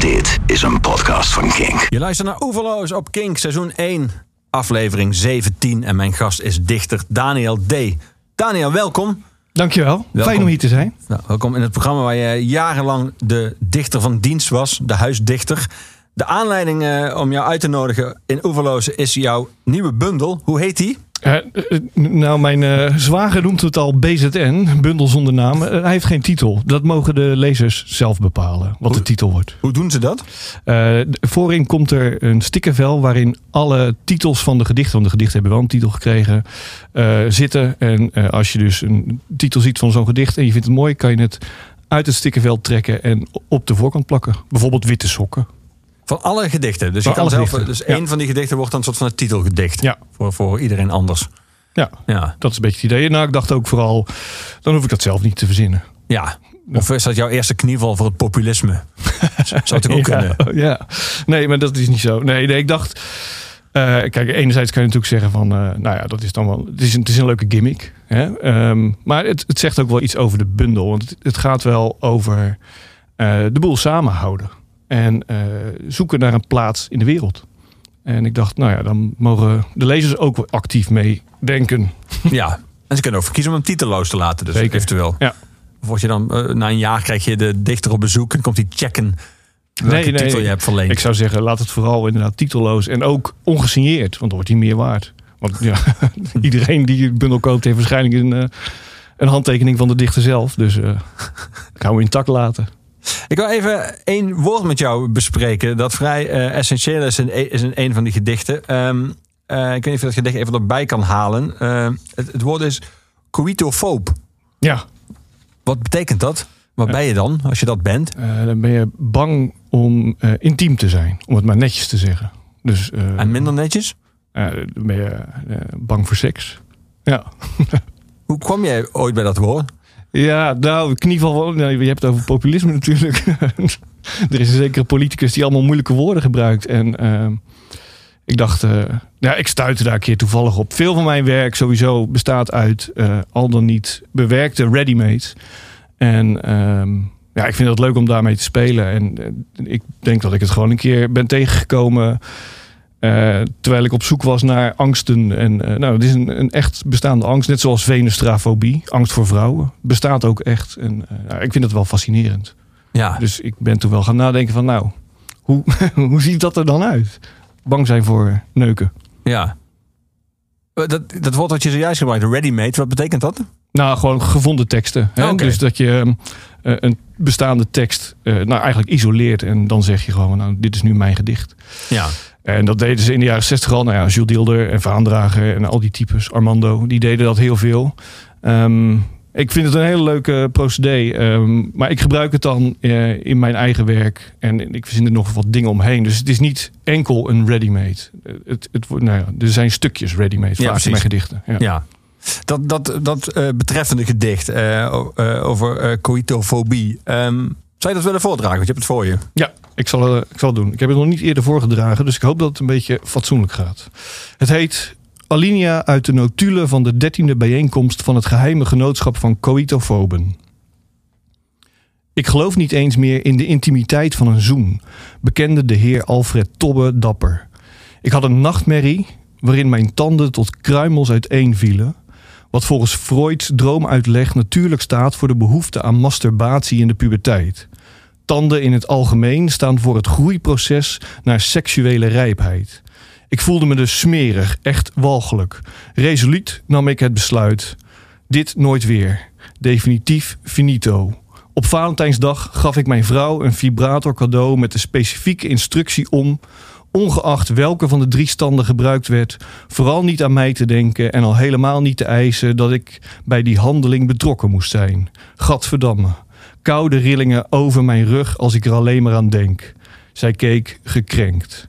Dit is een podcast van Kink. Je luistert naar Oeverloos op Kink, seizoen 1, aflevering 17. En mijn gast is dichter Daniel D. Daniel, welkom. Dankjewel. Welkom. Fijn om hier te zijn. Nou, welkom in het programma waar je jarenlang de dichter van dienst was, de huisdichter. De aanleiding eh, om jou uit te nodigen in Oeverloos is jouw nieuwe bundel. Hoe heet die? Eh, eh, nou, mijn eh, zwager noemt het al BZN, bundel zonder naam. Eh, hij heeft geen titel. Dat mogen de lezers zelf bepalen, wat de titel wordt. Hoe doen ze dat? Eh, voorin komt er een stickervel waarin alle titels van de gedichten, want de gedichten hebben wel een titel gekregen, eh, zitten. En eh, als je dus een titel ziet van zo'n gedicht en je vindt het mooi, kan je het uit het stickervel trekken en op de voorkant plakken. Bijvoorbeeld witte sokken. Van alle gedichten. Dus je kan zelf. gedichten, Dus één van die gedichten wordt dan een soort van het titelgedicht. Ja. Voor, voor iedereen anders. Ja, Ja. dat is een beetje het idee. Nou, ik dacht ook vooral, dan hoef ik dat zelf niet te verzinnen. ja. Of is dat jouw eerste knieval voor het populisme? Zou het ook kunnen? Ja, nee, maar dat is niet zo. Nee, nee ik dacht. eh, kijk, enerzijds kan je natuurlijk zeggen van, eh, nou ja, dat is dan wel, het is een, het is een leuke gimmick. Hè? Ehm, maar het, het zegt ook wel iets over de bundel. Want het, het gaat wel over eh, de boel samenhouden. En eh, zoeken naar een plaats in de wereld. En ik dacht, nou ja, dan mogen de lezers ook actief meedenken. Ja. En ze kunnen ook kiezen om hem titelloos te laten. Dus Zeker. eventueel. Ja. Of word je dan, eh, na een jaar krijg je de dichter op bezoek en komt hij checken welke Nee, nee, titel je hebt verleend. Ik zou zeggen, laat het vooral inderdaad titelloos en ook ongesigneerd, want dan wordt hij meer waard. Want ja, iedereen die het bundel koopt heeft waarschijnlijk een, eh, een handtekening van de dichter zelf. Dus eh ik hou hem intact laten. Ik wil even één woord met jou bespreken dat vrij eh, essentieel is in, is in een van die gedichten. Ehm, eh, ik weet niet of je dat gedicht even erbij kan halen. Eh, het, het woord is coitofoob. Ja, Wat betekent dat? Wat ben je dan als je dat bent? dan ben je bang om intiem te zijn, om het maar netjes te zeggen. Dus En minder netjes? dan ben je bang voor seks. Ja. Hoe kwam jij ooit bij dat woord? Ja, nou, knieval. Nou, je hebt het over populisme natuurlijk. er is een zekere politicus die allemaal moeilijke woorden gebruikt. En ehm, ik dacht, ja, ik stuitte daar een keer toevallig op. Veel van mijn werk sowieso bestaat uit eh, al dan niet bewerkte ready-mades. En ehm, ja, ik vind het leuk om daarmee te spelen. En eh, ik denk dat ik het gewoon een keer ben tegengekomen. Eh, terwijl ik op zoek was naar angsten. En eh, nou, het is een, een echt bestaande angst. Net zoals venustrafobie, angst voor vrouwen. Bestaat ook echt. En eh, nou, ik vind het wel fascinerend. Ja, Dus ik ben toen wel gaan nadenken van nou, hoe, hoe ziet dat er dan uit? Bang zijn voor neuken. ja. Dat, dat woord wat je zojuist gebruikt, ready-made, wat betekent dat? Nou, gewoon gevonden teksten. Hè? Dus dat je eh, een bestaande tekst nou eigenlijk isoleert. En dan zeg je gewoon, nou, dit is nu mijn gedicht. Ja. En dat deden ze in de jaren 60 al. Nou ja, Jules Deelder en Vaandrager en al die types. Armando, die deden dat heel veel. Ehm, ik vind het een hele leuke procedé. ehm, maar ik gebruik het dan eh, in mijn eigen werk. En ik verzin er nog wat dingen omheen. Dus het is niet enkel een ready-made. Het, het, wordt- nou ja, er zijn stukjes ready-made Ja, vaak precies. in mijn gedichten. Ja. Ja. Dat, dat, dat eh, betreffende gedicht eh, over eh, coitofobie. Zou je dat willen voordragen? Want je hebt het voor je. Ja, ik zal, eh, ik zal het doen. Ik heb het nog niet eerder voorgedragen, dus ik hoop dat het een beetje fatsoenlijk gaat. Het heet Alinea uit de notulen van de dertiende bijeenkomst van het geheime genootschap van coitofoben. Ik geloof niet eens meer in de intimiteit van een zoen, bekende de heer Alfred Tobbe dapper. Ik had een nachtmerrie waarin mijn tanden tot kruimels uiteenvielen, wat volgens Freud's droomuitleg natuurlijk staat voor de behoefte aan masturbatie in de puberteit. Tanden in het algemeen staan voor het groeiproces naar seksuele rijpheid. Ik voelde me dus smerig, echt walgelijk. Resoluut nam ik het besluit. Dit nooit weer. Definitief finito. Op Valentijnsdag gaf ik mijn vrouw een vibrator cadeau met de specifieke instructie om, ongeacht welke van de drie standen gebruikt werd, vooral niet aan mij te denken en al helemaal niet te eisen dat ik bij die handeling betrokken moest zijn. Gadverdamme. Koude rillingen over mijn rug als ik er alleen maar aan denk. Zij keek gekrenkt.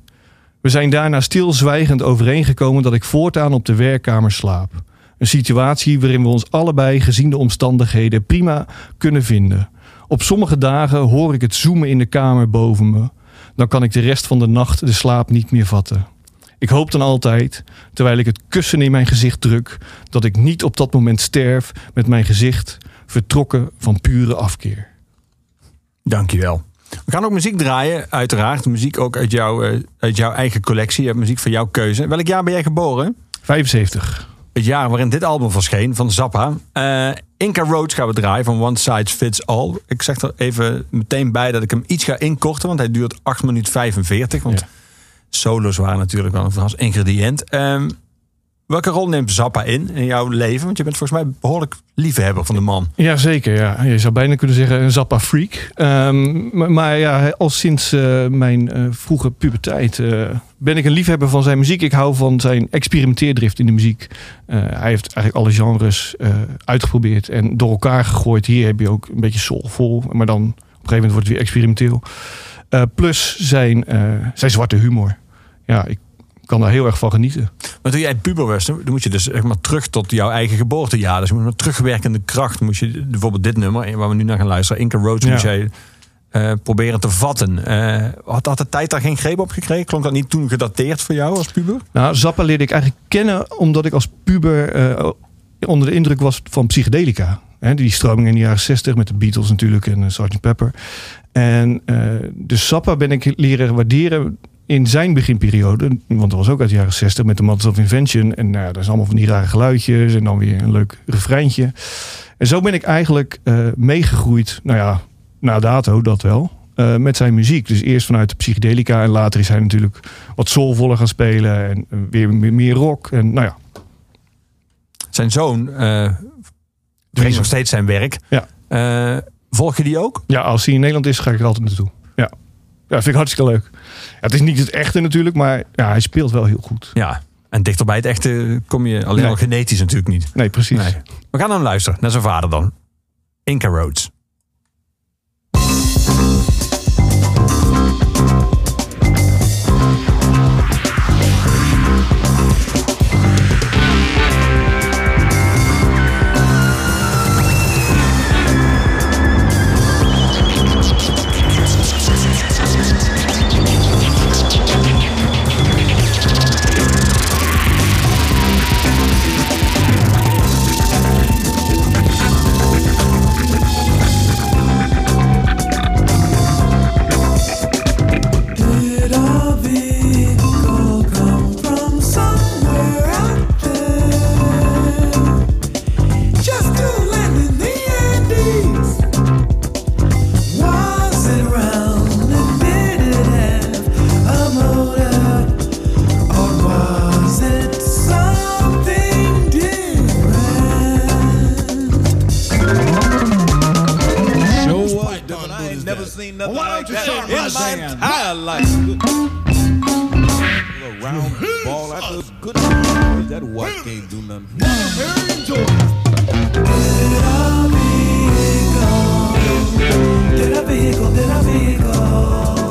We zijn daarna stilzwijgend overeengekomen dat ik voortaan op de werkkamer slaap. Een situatie waarin we ons allebei gezien de omstandigheden prima kunnen vinden. Op sommige dagen hoor ik het zoemen in de kamer boven me. Dan kan ik de rest van de nacht de slaap niet meer vatten. Ik hoop dan altijd, terwijl ik het kussen in mijn gezicht druk, dat ik niet op dat moment sterf met mijn gezicht vertrokken van pure afkeer. Dankjewel. We gaan ook muziek draaien, uiteraard. Muziek ook uit, jouw eh, uit jouw eigen collectie. Muziek van jouw keuze. Welk jaar ben jij geboren? 75. Het jaar waarin dit album verscheen van Zappa. Eh, Inca Roads gaan we draaien van One Size Fits All. Ik zeg er even meteen bij dat ik hem iets ga inkorten, want hij duurt 8 minuten 45. Want Ja. solos waren natuurlijk wel een vast ingrediënt. Ehm, welke rol neemt Zappa in in jouw leven? Want je bent volgens mij behoorlijk liefhebber van de man. Jazeker, ja. Je zou bijna kunnen zeggen een Zappa-freak. Ehm, maar, ja, al sinds eh, mijn eh, vroege puberteit eh, ben ik een liefhebber van zijn muziek. Ik hou van zijn experimenteerdrift in de muziek. Hij heeft eigenlijk alle genres uitgeprobeerd en door elkaar gegooid. Hier heb je ook een beetje soulvol, maar dan op een gegeven moment wordt het weer experimenteel. Plus zijn, zijn zwarte humor. Ja, ik kan daar heel erg van genieten. Maar toen jij puber was, dan moet je dus zeg maar terug tot jouw eigen geboortejaar. Dus met terugwerkende kracht, moet je bijvoorbeeld dit nummer, waar we nu naar gaan luisteren, Inca Roads, Ja. moet jij eh, proberen te vatten. Eh, had, had de tijd daar geen greep op gekregen? Klonk dat niet toen gedateerd voor jou als puber? Nou, Zappa leerde ik eigenlijk kennen omdat ik als puber eh, onder de indruk was van psychedelica. Hè, die stroming in de jaren 60 met de Beatles natuurlijk en Sgt. Pepper. En dus Zappa ben ik leren waarderen in zijn beginperiode. Want dat was ook uit de jaren 60 met de Mothers of Invention. En nou, ja, dat is allemaal van die rare geluidjes en dan weer een leuk refreintje. En zo ben ik eigenlijk uh, meegegroeid. Nou ja, na dato dat wel. Uh, met zijn muziek. Dus eerst vanuit de psychedelica en later is hij natuurlijk wat soulvoller gaan spelen en uh, weer meer, meer rock. En nou ja. Zijn zoon uh, brengt nog steeds zijn werk. Ja. Volg je die ook? Ja, als hij in Nederland is, ga ik er altijd naartoe. Ja, ja vind ik hartstikke leuk. Het is niet het echte natuurlijk, maar ja, hij speelt wel heel goed. Ja, en dichter bij het echte kom je alleen Nee. al genetisch natuurlijk niet. Nee, precies. Nee. We gaan hem luisteren, naar zijn vader dan. Inca Roads. My entire life. Little round ball after it's good. That white can't do nothing. Did a vehicle, did a vehicle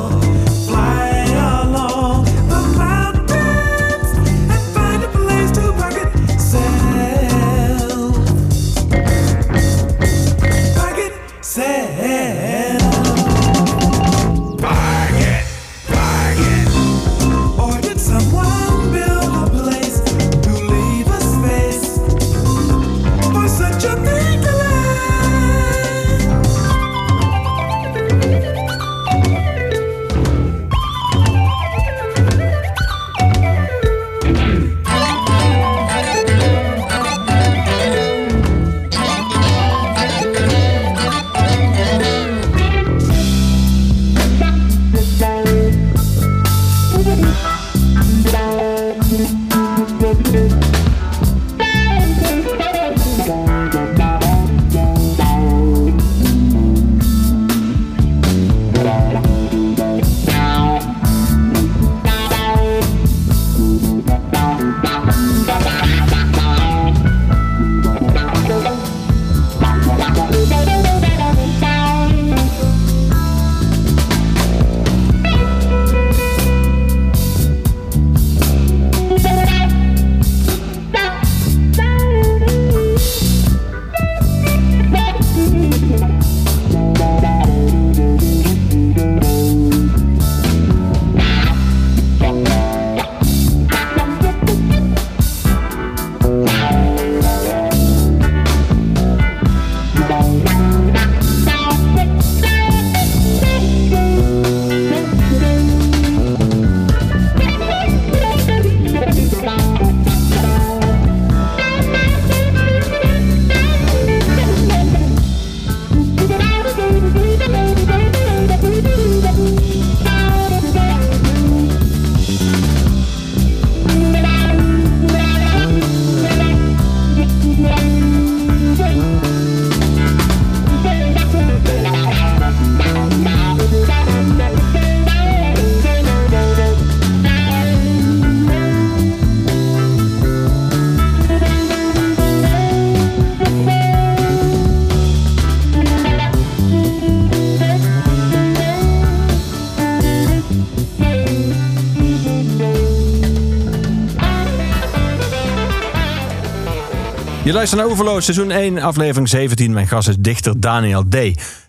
luistert naar Overloos, seizoen 1, aflevering 17. Mijn gast is dichter Daniel D.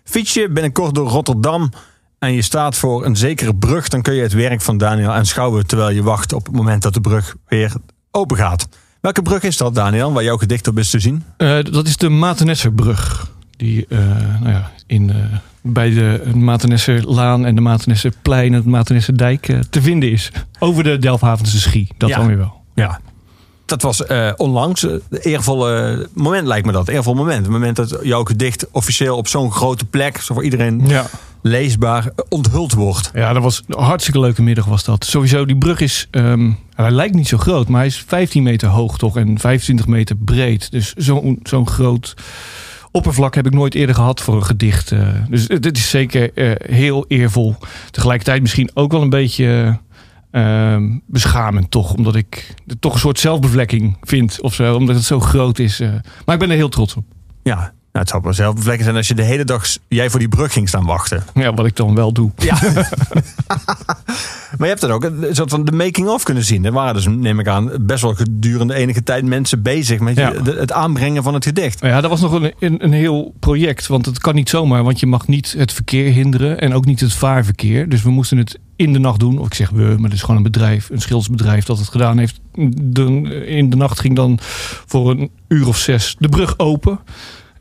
Fiets je binnenkort door Rotterdam en je staat voor een zekere brug... dan kun je het werk van Daniel aanschouwen... terwijl je wacht op het moment dat de brug weer open gaat. Welke brug is dat, Daniel, waar jouw gedicht op is te zien? Eh, dat is de Matenesserbrug. Die eh, nou ja, in, eh, bij de Matenesserlaan en de Matenesserplein en het Matenesserdijk eh, te vinden is. Over de Delfhavense Schie. Dat Ja. dan weer wel. Dat was eh, onlangs een eervolle moment, lijkt me dat. Eervol moment. Het moment dat jouw gedicht officieel op zo'n grote plek... zo voor iedereen Ja. leesbaar, eh, onthuld wordt. Ja, dat was een hartstikke leuke middag was dat. Sowieso, die brug is, ehm, hij lijkt niet zo groot, maar hij is 15 meter hoog toch en 25 meter breed. Dus zo'n zo'n groot oppervlak heb ik nooit eerder gehad voor een gedicht. eh. dus het is zeker eh, heel eervol. Tegelijkertijd misschien ook wel een beetje ehm, beschamend toch, omdat ik het toch een soort zelfbevlekking vind of zo, omdat het zo groot is. eh. maar ik ben er heel trots op. Ja, nou, het zou wel zelf bevlekken zijn als je de hele dag jij voor die brug ging staan wachten. Ja, wat ik dan wel doe. Ja. maar je hebt dan ook een soort van de making-of kunnen zien. Er waren dus, neem ik aan, best wel gedurende enige tijd mensen bezig met Ja. het aanbrengen van het gedicht. Ja, dat was nog een, een, een heel project. Want het kan niet zomaar. Want je mag niet het verkeer hinderen. En ook niet het vaarverkeer. Dus we moesten het in de nacht doen. Of ik zeg we, maar het is gewoon een bedrijf. Een schildersbedrijf dat het gedaan heeft. De, in de nacht ging dan voor een uur of zes de brug open.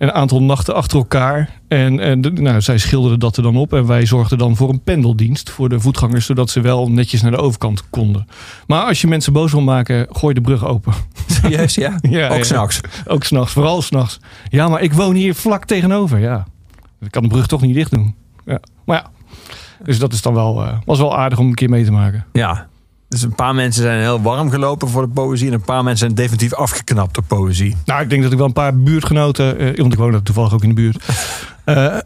Een aantal nachten achter elkaar. En, en nou, zij schilderden dat er dan op. En wij zorgden dan voor een pendeldienst voor de voetgangers. Zodat ze wel netjes naar de overkant konden. Maar als je mensen boos wil maken, gooi de brug open. Serieus, ja? Ja, ook ja. s'nachts. Ook s'nachts, vooral s'nachts. Ja, maar ik woon hier vlak tegenover. Ja, ik kan de brug toch niet dicht doen. Ja. Maar ja, dus dat is dan wel, eh, was wel aardig om een keer mee te maken. Ja. Dus een paar mensen zijn heel warm gelopen voor de poëzie. En een paar mensen zijn definitief afgeknapt door poëzie. Nou, ik denk dat ik wel een paar buurtgenoten, eh, want ik woon toevallig ook in de buurt, eh,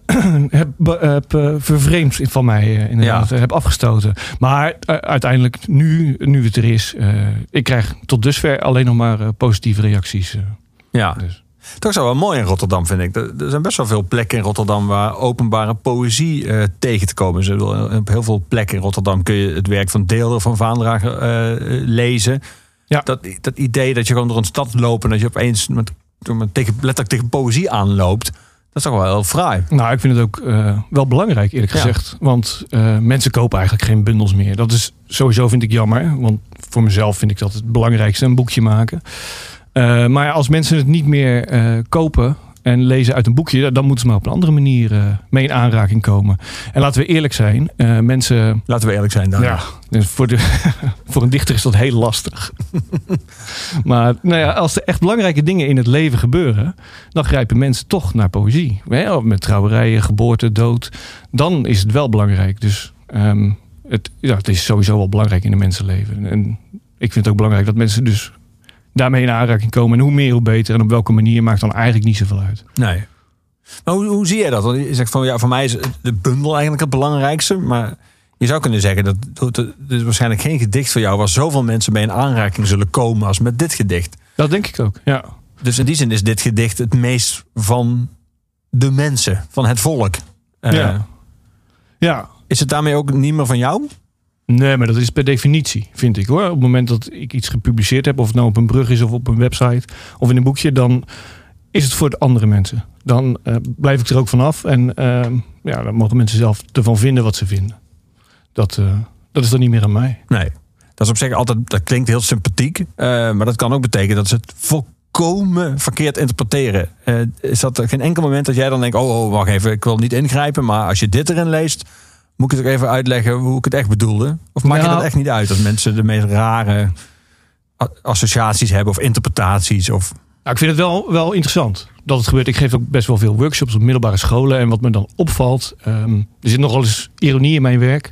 heb, eh, vervreemd van mij inderdaad. Ja. Heb afgestoten. Maar uiteindelijk, nu, nu het er is, ik krijg tot dusver alleen nog maar positieve reacties. Ja. Dus. Toch is wel wel mooi in Rotterdam, vind ik. Er zijn best wel veel plekken in Rotterdam waar openbare poëzie eh, tegen te komen is. Op heel veel plekken in Rotterdam kun je het werk van Deelder van Vaandrager eh, lezen. Ja. Dat, dat idee dat je gewoon door een stad loopt en dat je opeens met, met tegen, letterlijk tegen poëzie aanloopt. Dat is toch wel heel fraai. Nou, ik vind het ook eh, wel belangrijk, eerlijk Ja. gezegd. Want mensen kopen eigenlijk geen bundels meer. Dat is sowieso, vind ik jammer. Want voor mezelf vind ik dat het belangrijkste, een boekje maken. Eh, maar als mensen het niet meer eh, kopen en lezen uit een boekje... dan moeten ze maar op een andere manier eh, mee in aanraking komen. En laten we eerlijk zijn, mensen... Laten we eerlijk zijn. Ja, dus voor, de, voor een dichter is dat heel lastig. maar nou ja, als er echt belangrijke dingen in het leven gebeuren, dan grijpen mensen toch naar poëzie. Met trouwerijen, geboorte, dood. Dan is het wel belangrijk. Dus ehm, het, ja, het is sowieso wel belangrijk in een mensenleven. En ik vind het ook belangrijk dat mensen dus daarmee in aanraking komen. En hoe meer, hoe beter. En op welke manier maakt dan eigenlijk niet zoveel uit. Nee. Maar hoe, hoe zie jij dat? Want je zegt van ja, voor mij is de bundel eigenlijk het belangrijkste. Maar je zou kunnen zeggen dat dat- er waarschijnlijk geen gedicht voor jou waar zoveel mensen mee in aanraking zullen komen als met dit gedicht. Dat denk ik ook, ja. Dus in die zin is dit gedicht het meest van de mensen, van het volk. Eh, Ja. Ja, Is het daarmee ook niet meer van jou? Nee, maar dat is per definitie, vind ik hoor. Op het moment dat ik iets gepubliceerd heb, of het nou op een brug is of op een website of in een boekje, dan is het voor de andere mensen. Dan eh, blijf ik er ook vanaf en eh, ja, dan mogen mensen zelf ervan vinden wat ze vinden. Dat, eh, dat is dan niet meer aan mij. Nee. Dat is op zich altijd, dat klinkt heel sympathiek. maar dat kan ook betekenen dat ze het volkomen verkeerd interpreteren. Is dat er geen enkel moment dat jij dan denkt: oh, oh, wacht even, ik wil niet ingrijpen. Maar als je dit erin leest, moet ik het ook even uitleggen hoe ik het echt bedoelde? Of maak je Nou- dat echt niet uit als mensen de meest rare associaties hebben of interpretaties? Of... Nou, ik vind het wel, wel interessant dat het gebeurt. Ik geef ook best wel veel workshops op middelbare scholen. En wat me dan opvalt, ehm, er zit nogal eens ironie in mijn werk.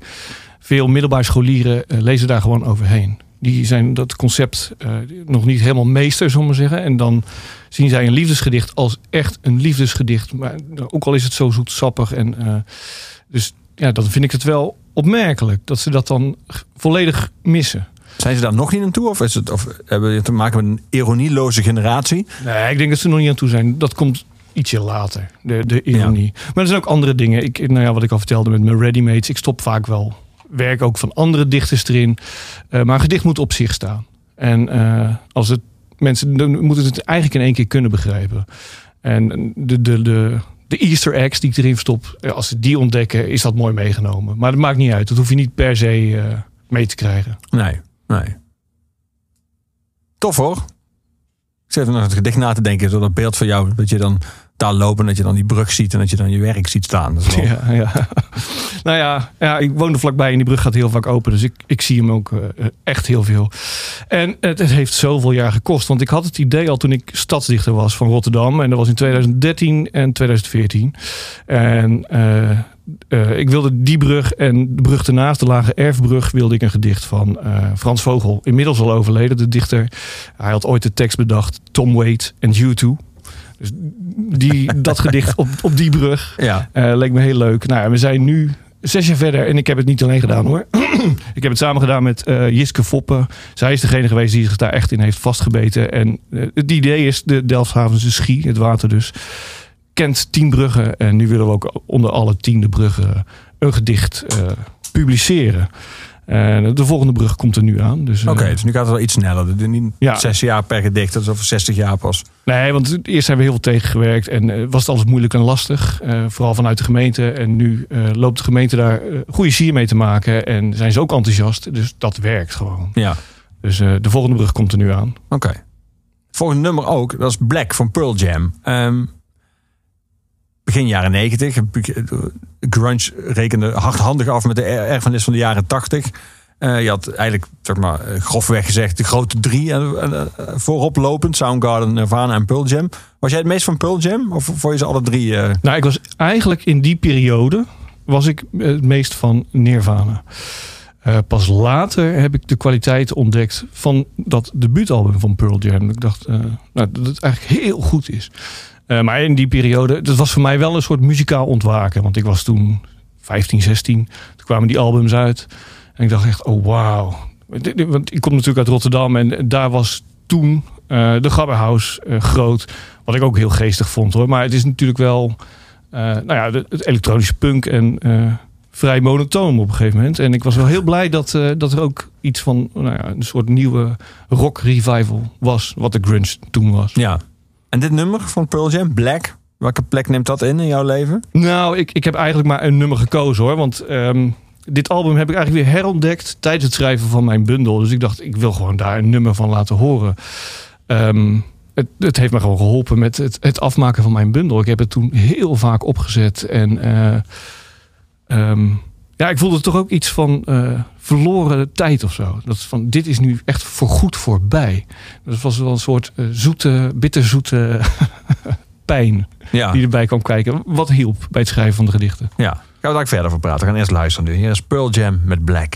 Veel middelbare scholieren eh, lezen daar gewoon overheen. Die zijn dat concept eh, nog niet helemaal meester, zullen we zeggen. En dan zien zij een liefdesgedicht als echt een liefdesgedicht. Maar ook al is het zo zoetsappig. En, eh, dus ja, dan vind ik het wel opmerkelijk dat ze dat dan volledig missen. Zijn ze daar nog niet aan toe? Of, is het, of hebben we te maken met een ironieloze generatie? Nee, ik denk dat ze er nog niet aan toe zijn. Dat komt ietsje later, de, de ironie. Maar er zijn ook andere dingen. Ik, nou ja, wat ik al vertelde met mijn readymates. Ik stop vaak wel werk ook van andere dichters erin. Eh, maar een gedicht moet op zich staan. En eh, als het mensen dan moeten het eigenlijk in één keer kunnen begrijpen. En de, de, de, de Easter eggs die ik erin stop, eh, als ze die ontdekken, is dat mooi meegenomen. Maar dat maakt niet uit. Dat hoef je niet per se eh, mee te krijgen. Nee, nee. Tof hoor. Ik zit nog het gedicht na te denken. Door dat beeld van jou. Dat je dan daar loopt en dat je dan die brug ziet. En dat je dan je werk ziet staan. Ja, ja. nou ja, ja, ik woon er vlakbij en die brug gaat heel vaak open. Dus ik, ik zie hem ook eh, echt heel veel. En het, heeft zoveel jaar gekost. Want ik had het idee al toen ik stadsdichter was van Rotterdam. En dat was in 2013 en 2014. En eh, eh, ik wilde die brug en de brug ernaast, de Lage Erfbrug, wilde ik een gedicht van eh, Frans Vogel. Inmiddels al overleden, de dichter. Hij had ooit de tekst bedacht, Tom Waite en U2. Dus die, dat gedicht op, op die brug. Ja. Eh, leek me heel leuk. Nou, we zijn nu zes jaar verder en ik heb het niet alleen gedaan hoor. ik heb het samen gedaan met eh, Jiske Foppen. Zij is degene geweest die zich daar echt in heeft vastgebeten. En eh, het idee is de Delfshavense Schie, het water dus, kent tien bruggen. En nu willen we ook onder alle tiende bruggen een gedicht publiceren. En de volgende brug komt er nu aan. Dus, eh, Oké, dus nu gaat het wel iets sneller. Niet Ja. zes jaar per gedicht. Dat is over 60 jaar pas. Nee, want eerst hebben we heel veel tegengewerkt en eh, was het alles moeilijk en lastig. eh, vooral vanuit de gemeente. En nu eh, loopt de gemeente daar eh, goede sier mee te maken. En zijn ze ook enthousiast. Dus dat werkt gewoon. Ja. Dus eh, de volgende brug komt er nu aan. Oké. Volgende nummer ook. Dat is Black van Pearl Jam. Ehm, begin jaren 90. Grunge rekende hardhandig af met de er- erfenis van de jaren 80. Eh, je had eigenlijk, zeg maar, eh, grofweg gezegd, de grote drie eh, eh, voorop lopend. Soundgarden, Nirvana en Pearl Jam. Was jij het meest van Pearl Jam? Of vond je ze alle drie? eh, Nou, ik was eigenlijk in die periode was ik het meest van Nirvana. Pas later heb ik de kwaliteit ontdekt van dat debuutalbum van Pearl Jam. Ik dacht nou, dat het eigenlijk heel goed is. Eh, maar in die periode, dat was voor mij wel een soort muzikaal ontwaken. Want ik was toen 15, 16. Toen kwamen die albums uit. En ik dacht echt, oh wauw. Want ik kom natuurlijk uit Rotterdam en daar was toen eh, de Gabberhouse eh, groot. Wat ik ook heel geestig vond hoor. Maar het is natuurlijk wel, eh, nou ja, het elektronische punk en vrij monotoom op een gegeven moment. En ik was wel heel blij dat, dat er ook iets van nou ja, een soort nieuwe rock revival was. Wat de grunge toen was. ja. En dit nummer van Pearl Jam, Black. Welke plek neemt dat in in jouw leven? Nou, ik, ik heb eigenlijk maar een nummer gekozen hoor. Want ehm, dit album heb ik eigenlijk weer herontdekt tijdens het schrijven van mijn bundel. Dus ik dacht, ik wil gewoon daar een nummer van laten horen. Ehm, het, het heeft me gewoon geholpen met het, het afmaken van mijn bundel. Ik heb het toen heel vaak opgezet. En eh, ehm, ja, ik voelde toch ook iets van eh, verloren tijd of zo. Dat is van, dit is nu echt voorgoed voorbij. Dat was wel een soort eh, zoete, bitterzoete pijn Ja. die erbij kwam kijken. Wat hielp bij het schrijven van de gedichten. Ja, gaan we daar verder over praten. We gaan eerst luisteren nu. Hier is Pearl Jam met Black.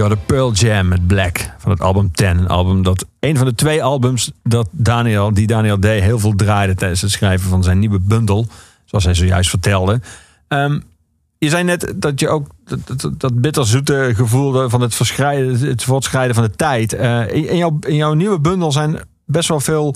Je hoorde Pearl Jam met Black van het album Ten. Een album dat een van de twee albums dat Daniel, die Daniel D. heel veel draaide tijdens het schrijven van zijn nieuwe bundel. Zoals hij zojuist vertelde. Ehm, je zei net dat je ook dat, dat, bitterzoete gevoel van het, het voortschrijden van de tijd. eh, in, in jouw, in jouw nieuwe bundel zijn best wel veel.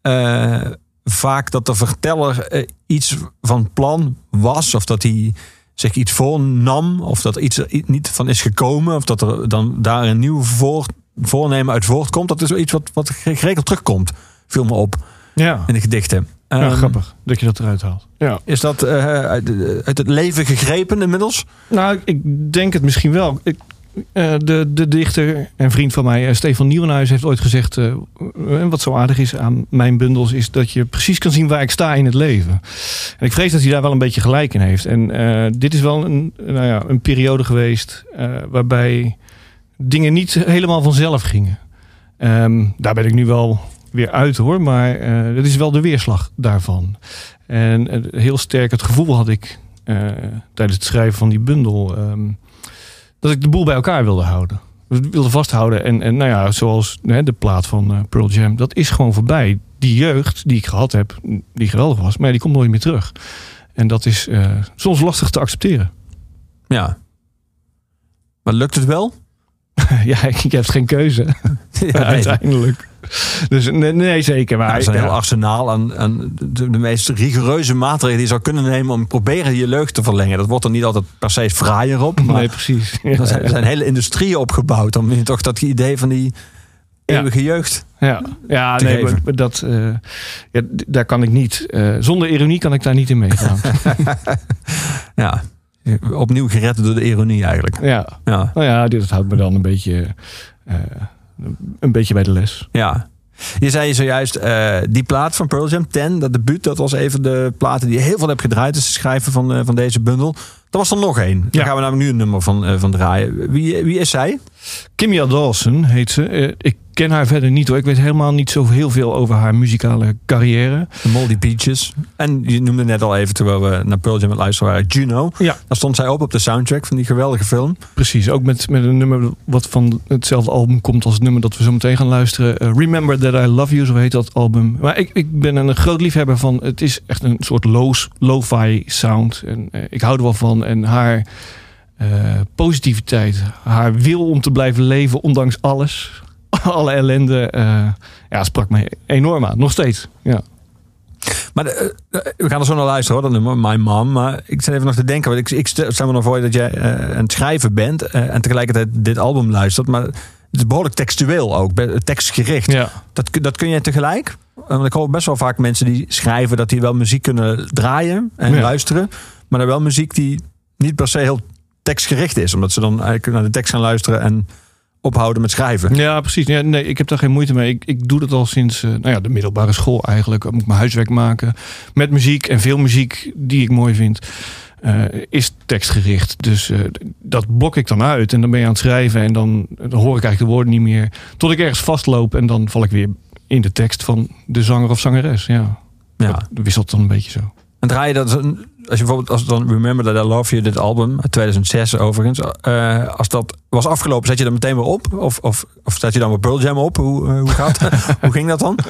eh, vaak dat de verteller eh, iets van plan was. Of dat hij zich iets voornam. Of dat er iets er niet van is gekomen. Of dat er dan daar een nieuw voor, voornemen uit voortkomt. Dat is wel iets wat, wat geregeld terugkomt. Viel me op Ja, in de gedichten. ja Ehm, grappig dat je dat eruit haalt. Ja. Is dat eh, uit, uit het leven gegrepen inmiddels? Nou, ik denk het misschien wel. Ik, de, de dichter en vriend van mij, eh, Stefan Nieuwenhuis, heeft ooit gezegd... eh, eh, wat zo aardig is aan mijn bundels... is dat je precies kan zien waar ik sta in het leven. En ik vrees dat hij daar wel een beetje gelijk in heeft. En eh, dit is wel een, nou ja, een periode geweest... eh, waarbij dingen niet helemaal vanzelf gingen. Ehm, daar ben ik nu wel weer uit hoor. Maar eh dat is wel de weerslag daarvan. En eh, heel sterk het gevoel had ik eh, tijdens het schrijven van die bundel. ehm, dat ik de boel bij elkaar wilde houden. Wilde vasthouden. En, en nou ja, zoals hè, de plaat van eh, Pearl Jam. Dat is gewoon voorbij. Die jeugd die ik gehad heb, die geweldig was. Maar die komt nooit meer terug. En dat is eh, soms lastig te accepteren. Ja. Maar lukt het wel? ja, je hebt geen keuze. Ja, uiteindelijk. Dus nee, nee, zeker. Maar Nou, er is een ja. heel arsenaal aan, aan de, de meest rigoureuze maatregelen die je zou kunnen nemen om proberen je jeugd te verlengen. Dat wordt er niet altijd per se fraaier op. Maar Nee, precies. Ja, er, zijn, er zijn hele industrieën opgebouwd om je toch dat idee van die eeuwige jeugd. ja, ja te nee, maar dat, eh, ja, daar kan ik niet. eh, zonder ironie kan ik daar niet in meegaan. Ja. Opnieuw gered door de ironie eigenlijk. ja, Ja. nou ja, dit houdt me dan een beetje, eh, een beetje bij de les. ja. Je zei zojuist, eh, die plaat van Pearl Jam, Ten, dat debuut, dat was even de platen die je heel veel hebt gedraaid. Dus het schrijven van, eh, van deze bundel. Er was er nog één. Daar Ja. gaan we namelijk nu een nummer van, eh, van draaien. Wie, wie is zij? Kimia Dawson heet ze. Ik ken haar verder niet hoor. Ik weet helemaal niet zo heel veel over haar muzikale carrière. De Moldy Peaches. En je noemde net al even, terwijl we naar Pearl Jam het luisteren waren, Juno. Ja. Daar stond zij op op de soundtrack van die geweldige film. Precies, ook met, met een nummer wat van hetzelfde album komt als het nummer dat we zo meteen gaan luisteren. Eh, Remember That I Love You, zo heet dat album. Maar ik, ik ben een groot liefhebber van, het is echt een soort loos, lo-fi sound. En eh, ik hou er wel van. En haar eh, positiviteit, haar wil om te blijven leven ondanks alles, alle ellende, eh, ja, sprak mij enorm aan. Nog steeds, ja. Maar de, eh, we gaan er zo naar luisteren hoor, dat nummer, My Mom. Maar ik zit even nog te denken, want ik, ik stel me nog voor dat jij eh, aan het schrijven bent eh, en tegelijkertijd dit album luistert. Maar het is behoorlijk textueel ook, tekstgericht. ja. Dat, kun- dat kun je tegelijk? Want ik hoor best wel vaak mensen die schrijven dat die wel muziek kunnen draaien en Ja. luisteren. Maar dan wel muziek die niet per se heel tekstgericht is. Omdat ze dan eigenlijk naar de tekst gaan luisteren en ophouden met schrijven. Ja, precies. Ja, nee, ik heb daar geen moeite mee. Ik, ik doe dat al sinds eh, nou ja, de middelbare school eigenlijk. Ik moet mijn huiswerk maken met muziek. En veel muziek die ik mooi vind, eh, is tekstgericht. Dus eh, dat blok ik dan uit. En dan ben je aan het schrijven. En dan, dan hoor ik eigenlijk de woorden niet meer. Tot ik ergens vastloop. En dan val ik weer in de tekst van de zanger of zangeres. Ja, Ja. dat wisselt dan een beetje zo. En draai je dat, als je bijvoorbeeld, als dan Remember That I Love You, dit album, uit 2006 overigens, eh, als dat was afgelopen, zet je dan meteen weer op? Of, of, of zet je dan weer Pearl Jam op? Hoe, eh, hoe gaat Hoe ging dat dan?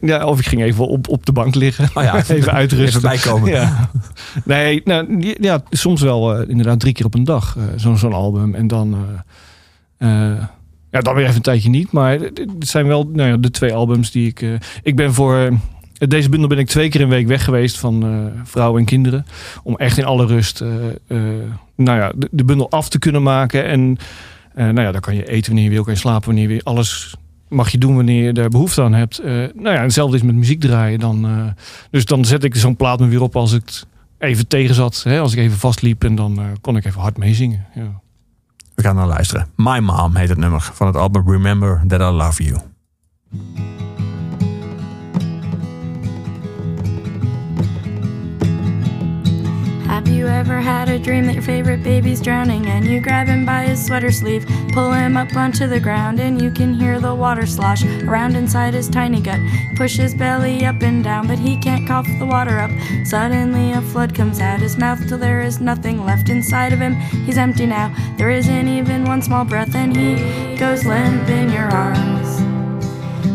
Ja, of ik ging even op, op de bank liggen. Oh ja, even uitrusten. Even bijkomen. Ja. Nee, nou, ja, soms wel eh, inderdaad drie keer op een dag. Zo'n zo'n album. En dan, ja, dan weer even een tijdje niet. Maar het zijn wel nou ja, de twee albums die ik... ik ben voor... deze bundel ben ik twee keer een week weg geweest van eh, vrouwen en kinderen. Om echt in alle rust eh, eh, nou ja, de, de bundel af te kunnen maken. En nou ja, dan kan je eten wanneer je wil, kan je slapen wanneer je wil. Alles mag je doen wanneer je daar behoefte aan hebt. Nou ja, hetzelfde is met muziek draaien. Dan, dus dan zet ik zo'n plaat me weer op als het even tegen zat. Hè, als ik even vastliep en dan kon ik even hard meezingen. Ja. We gaan naar luisteren. My Mom heet het nummer van het album Remember That I Love You. I've you ever had a dream that your favorite baby's drowning and you grab him by his sweater sleeve, pull him up onto the ground, and you can hear the water slosh around inside his tiny gut? Push his belly up and down, but he can't cough the water up. Suddenly, a flood comes out his mouth till there is nothing left inside of him. He's empty now, there isn't even one small breath, and he goes limp in your arms.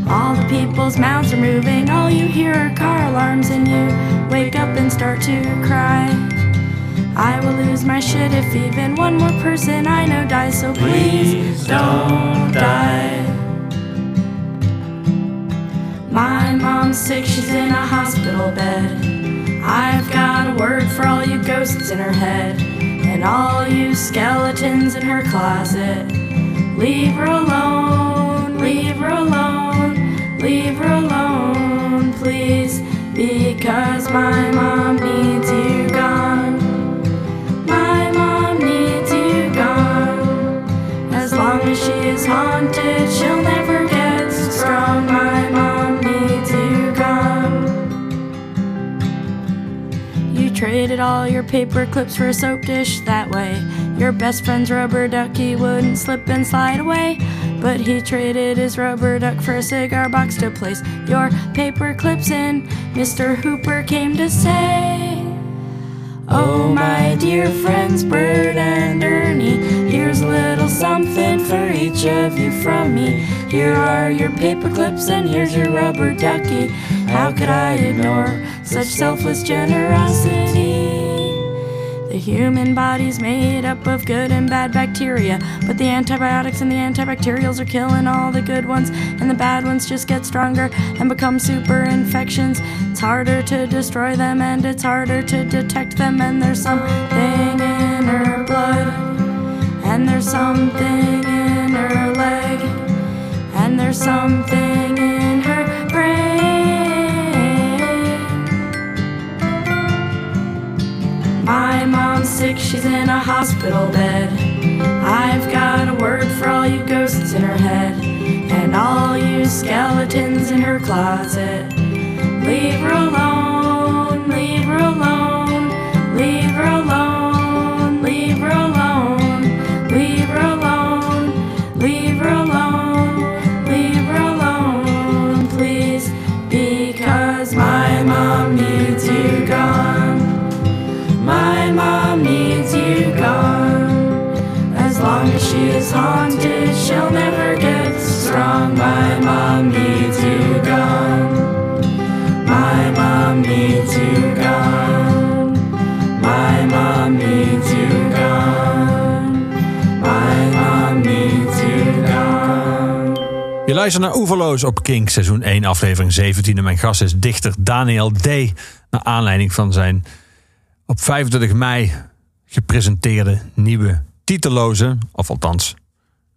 All the people's mouths are moving, all you hear are car alarms, and you wake up and start to cry. I will lose my shit if even one more person I know dies, so please don't die. My mom's sick, she's in a hospital bed. I've got a word for all you ghosts in her head, and all you skeletons in her closet. Leave her alone, leave her alone, leave her alone, please, because my mom needs you haunted, she'll never get strong. My mom needs you gone. You traded all your paper clips for a soap dish that way. Your best friend's rubber ducky wouldn't slip and slide away. But he traded his rubber duck for a cigar box to place your paper clips in. Mr. Hooper came to say, Oh, my dear friends, Bert and Ernie, here's a little something for each of you from me. Here are your paper clips and here's your rubber ducky. How could I ignore such selfless generosity? The human body's made up of good and bad bacteria, but the antibiotics and the antibacterials are killing all the good ones, and the bad ones just get stronger and become super infections. It's harder to destroy them and it's harder to detect them, and there's something in her blood, and there's something in her leg, and there's something in My mom's sick, she's in a hospital bed. I've got a word for all you ghosts in her head, and all you skeletons in her closet. Leave her alone, luistert naar Oeverloos op Kink, seizoen 1, aflevering 17. En mijn gast is dichter Daniel D. Naar aanleiding van zijn op 25 mei gepresenteerde nieuwe titeloze, of althans,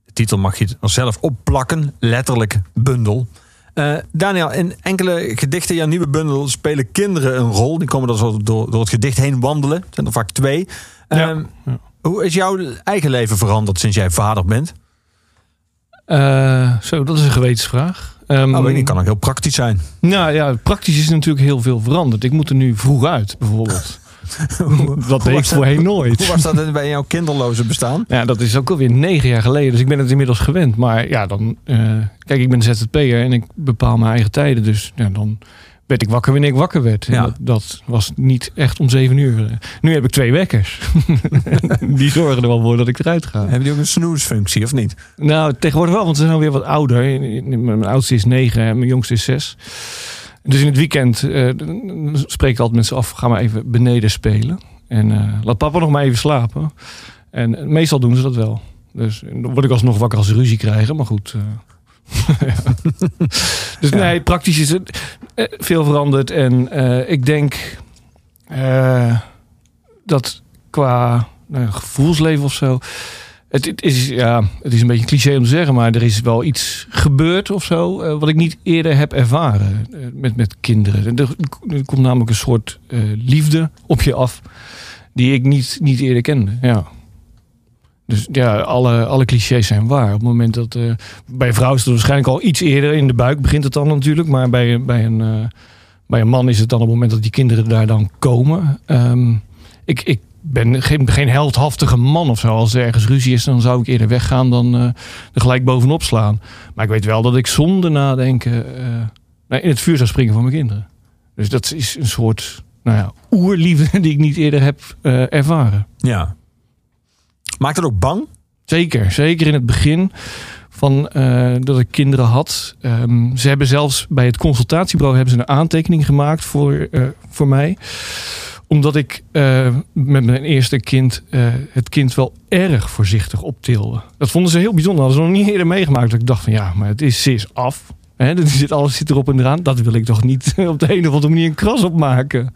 de titel mag je er zelf opplakken, letterlijk bundel. Eh, Daniel, in enkele gedichten in jouw nieuwe bundel spelen kinderen een rol. Die komen dan zo door, door het gedicht heen wandelen. Het zijn er vaak twee. Ja. Ehm, Hoe is jouw eigen leven veranderd sinds jij vader bent? Eh, zo, dat is een gewetensvraag. Ehm, Oh, die kan ook heel praktisch zijn. Nou ja, praktisch is natuurlijk heel veel veranderd. Ik moet er nu vroeg uit, bijvoorbeeld. dat deed ik voorheen nooit. Hoe was dat bij jouw kinderloze bestaan? Ja, dat is ook alweer negen jaar geleden. Dus ik ben het inmiddels gewend. Maar ja, dan... eh, kijk, ik ben ZZP'er en ik bepaal mijn eigen tijden. Dus ja, dan werd ik wakker wanneer ik wakker werd. Ja. Dat, dat was niet echt om zeven uur. Nu heb ik twee wekkers. die zorgen er wel voor dat ik eruit ga. Hebben die ook een snoesfunctie of niet? Nou, tegenwoordig wel, want ze zijn alweer wat ouder. Mijn oudste is negen en mijn jongste is zes. Dus in het weekend eh, spreek ik altijd met ze af, ga maar even beneden spelen. En eh, laat papa nog maar even slapen. En eh, meestal doen ze dat wel. Dus dan word ik alsnog wakker als ze ruzie krijgen, maar goed. ja. Dus nee, praktisch is het eh, veel veranderd. En eh, ik denk eh, dat qua nou, gevoelsleven of zo. Het, het is, ja, het is een beetje cliché om te zeggen, maar er is wel iets gebeurd of zo. wat ik niet eerder heb ervaren met, met kinderen. Er, er komt namelijk een soort liefde op je af. die ik niet, niet eerder kende. Ja. Dus ja, alle, alle clichés zijn waar. Op het moment dat. eh, bij een vrouw is het waarschijnlijk al iets eerder in de buik, begint het dan natuurlijk. Maar bij, bij, een, eh, bij een man is het dan op het moment dat die kinderen daar dan komen. Ehm, ik, ik ben geen, geen heldhaftige man of zo. Als er ergens ruzie is, dan zou ik eerder weggaan dan eh, er gelijk bovenop slaan. Maar ik weet wel dat ik zonder nadenken in het vuur zou springen voor mijn kinderen. Dus dat is een soort nou ja, oerliefde die ik niet eerder heb ervaren. Ja. Maakt het ook bang? Zeker, zeker in het begin van eh, dat ik kinderen had. Ehm, ze hebben zelfs bij het consultatiebureau hebben ze een aantekening gemaakt voor, eh, voor mij. Omdat ik eh, met mijn eerste kind het kind wel erg voorzichtig optilde. Dat vonden ze heel bijzonder. Hadden ze nog niet eerder meegemaakt. Dat ik dacht van ja, maar het is, ze is af. Hè, er zit, alles zit erop en eraan. Dat wil ik toch niet op de een of andere manier een kras op maken.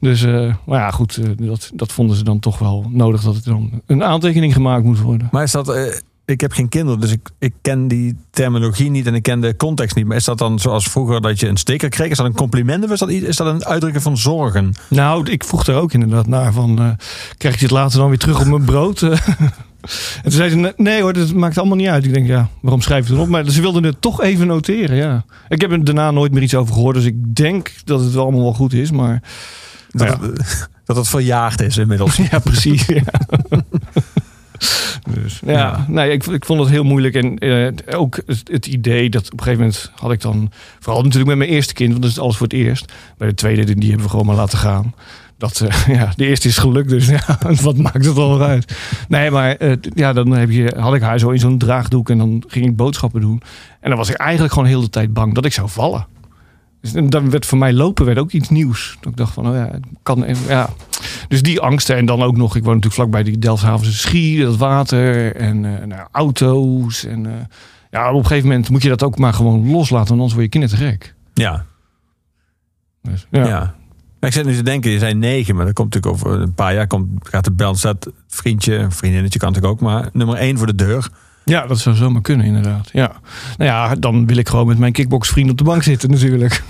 Dus, eh, maar ja, goed. eh, dat, dat vonden ze dan toch wel nodig dat er dan een aantekening gemaakt moet worden. Maar is dat... eh, ik heb geen kinderen, dus ik, ik ken die terminologie niet en ik ken de context niet. Maar is dat dan zoals vroeger dat je een sticker kreeg? Is dat een compliment of is dat, iets- is dat een uitdrukken van zorgen? Nou, ik vroeg er ook inderdaad naar van... krijg je het later dan weer terug op mijn brood? en toen zei ze, nee hoor, dat maakt allemaal niet uit. Ik denk, ja, waarom schrijf je het op? Maar ze wilden het toch even noteren, ja. Ik heb er daarna nooit meer iets over gehoord. Dus ik denk dat het wel allemaal wel goed is. Maar Dat, Ja. het, dat het verjaagd is inmiddels. ja, precies. ja. Dus, ja, Ja. Nee, ik, ik vond het heel moeilijk. En eh, ook het, het idee dat op een gegeven moment had ik dan... Vooral natuurlijk met mijn eerste kind, want dat is alles voor het eerst. Bij de tweede, die die hebben we gewoon maar laten gaan. Dat, eh, ja, de eerste is gelukt, dus ja, wat maakt het nog uit? Nee, maar eh, ja, dan heb je, had ik haar zo in zo'n draagdoek en dan ging ik boodschappen doen. En dan was ik eigenlijk gewoon heel de tijd bang dat ik zou vallen. Dus en dan werd voor mij lopen werd ook iets nieuws. Dat ik dacht van, oh ja, het kan even, ja. Dus die angsten en dan ook nog, ik woon natuurlijk vlakbij die Delfshavense Schie, dat water en eh, nou, auto's. En eh, ja, op een gegeven moment moet je dat ook maar gewoon loslaten, want anders word je kinderen te gek. Ja, Dus, ja. ja. Ik zit nu te denken, je zijn negen, maar dat komt natuurlijk over een paar jaar. Komt, gaat de bel, staat vriendje, vriendinnetje kan natuurlijk ook, maar nummer één voor de deur. Ja, dat zou zomaar kunnen, inderdaad. Ja. Nou ja, dan wil ik gewoon met mijn kickboxvriend op de bank zitten, natuurlijk.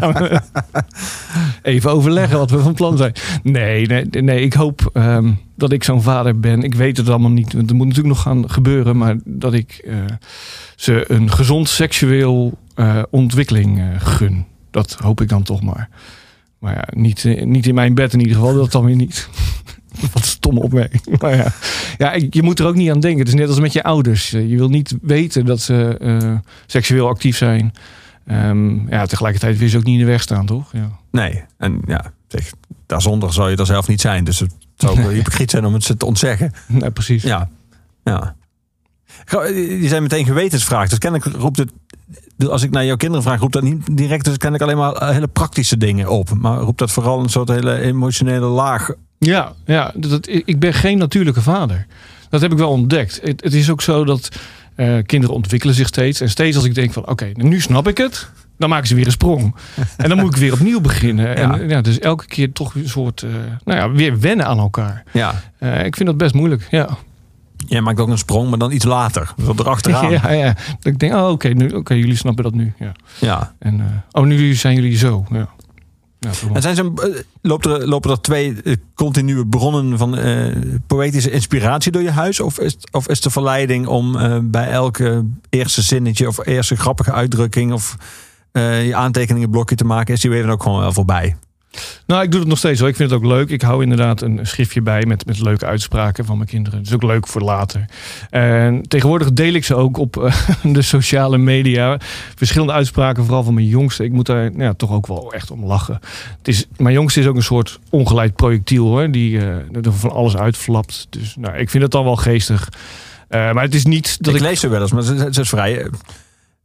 Even overleggen wat we van plan zijn. Nee, nee, nee ik hoop ehm, dat ik zo'n vader ben. Ik weet het allemaal niet, want er moet natuurlijk nog gaan gebeuren. Maar dat ik eh, ze een gezond seksueel eh, ontwikkeling eh, gun. Dat hoop ik dan toch maar. Maar ja, niet, eh, niet in mijn bed in ieder geval. Dat dan weer niet. Wat stom opmerking. Maar ja, ja, je moet er ook niet aan denken. Het is net als met je ouders. Eh, Je wil niet weten dat ze eh, seksueel actief zijn. Ehm, ja, tegelijkertijd wil je ze ook niet in de weg staan, toch? Ja. Nee, en ja, zeg, daarzonder zou je er zelf niet zijn. Dus het zou ook hypocriet zijn om het ze te ontzeggen. Nee, precies. Ja, ja. Je zijn meteen gewetensvraag. Dus kennelijk roept het, als ik naar jouw kinderen vraag, roept dat niet direct, dus ken ik alleen maar hele praktische dingen op. Maar roept dat vooral een soort hele emotionele laag. Ja, ja dat, ik ben geen natuurlijke vader. Dat heb ik wel ontdekt. Het, het is ook zo dat eh, kinderen ontwikkelen zich steeds. En steeds als ik denk van oké, nu snap ik het. Dan maken ze weer een sprong. En dan moet ik weer opnieuw beginnen. En ja, dus elke keer toch een soort, eh, nou ja, weer wennen aan elkaar. Ja, Eh, ik vind dat best moeilijk, ja. Jij maakt ook een sprong, maar dan iets later. Zo erachteraan. Ja, ja. Dat ik denk, oh oké, nu, oké, jullie snappen dat nu. Ja. ja. En, eh, oh, nu zijn jullie zo. Ja. En zijn ze, eh, loopt er, lopen er twee eh, continue bronnen van poëtische inspiratie door je huis? Of is, of is de verleiding om bij elke eerste zinnetje of eerste grappige uitdrukking of eh, je aantekeningenblokje te maken, is die weer dan ook gewoon wel voorbij? Nou, ik doe het nog steeds hoor. Ik vind het ook leuk. Ik hou inderdaad een schriftje bij met, met leuke uitspraken van mijn kinderen. Het is ook leuk voor later. En tegenwoordig deel ik ze ook op eh, de sociale media. Verschillende uitspraken, vooral van mijn jongste. Ik moet daar nou ja, toch ook wel echt om lachen. Het is, mijn jongste is ook een soort ongeleid projectiel hoor. Die eh, er van alles uitflapt. Dus nou, ik vind het dan wel geestig. Eh, maar het is niet dat ik, ik... lees ze wel eens, maar ze, ze is vrij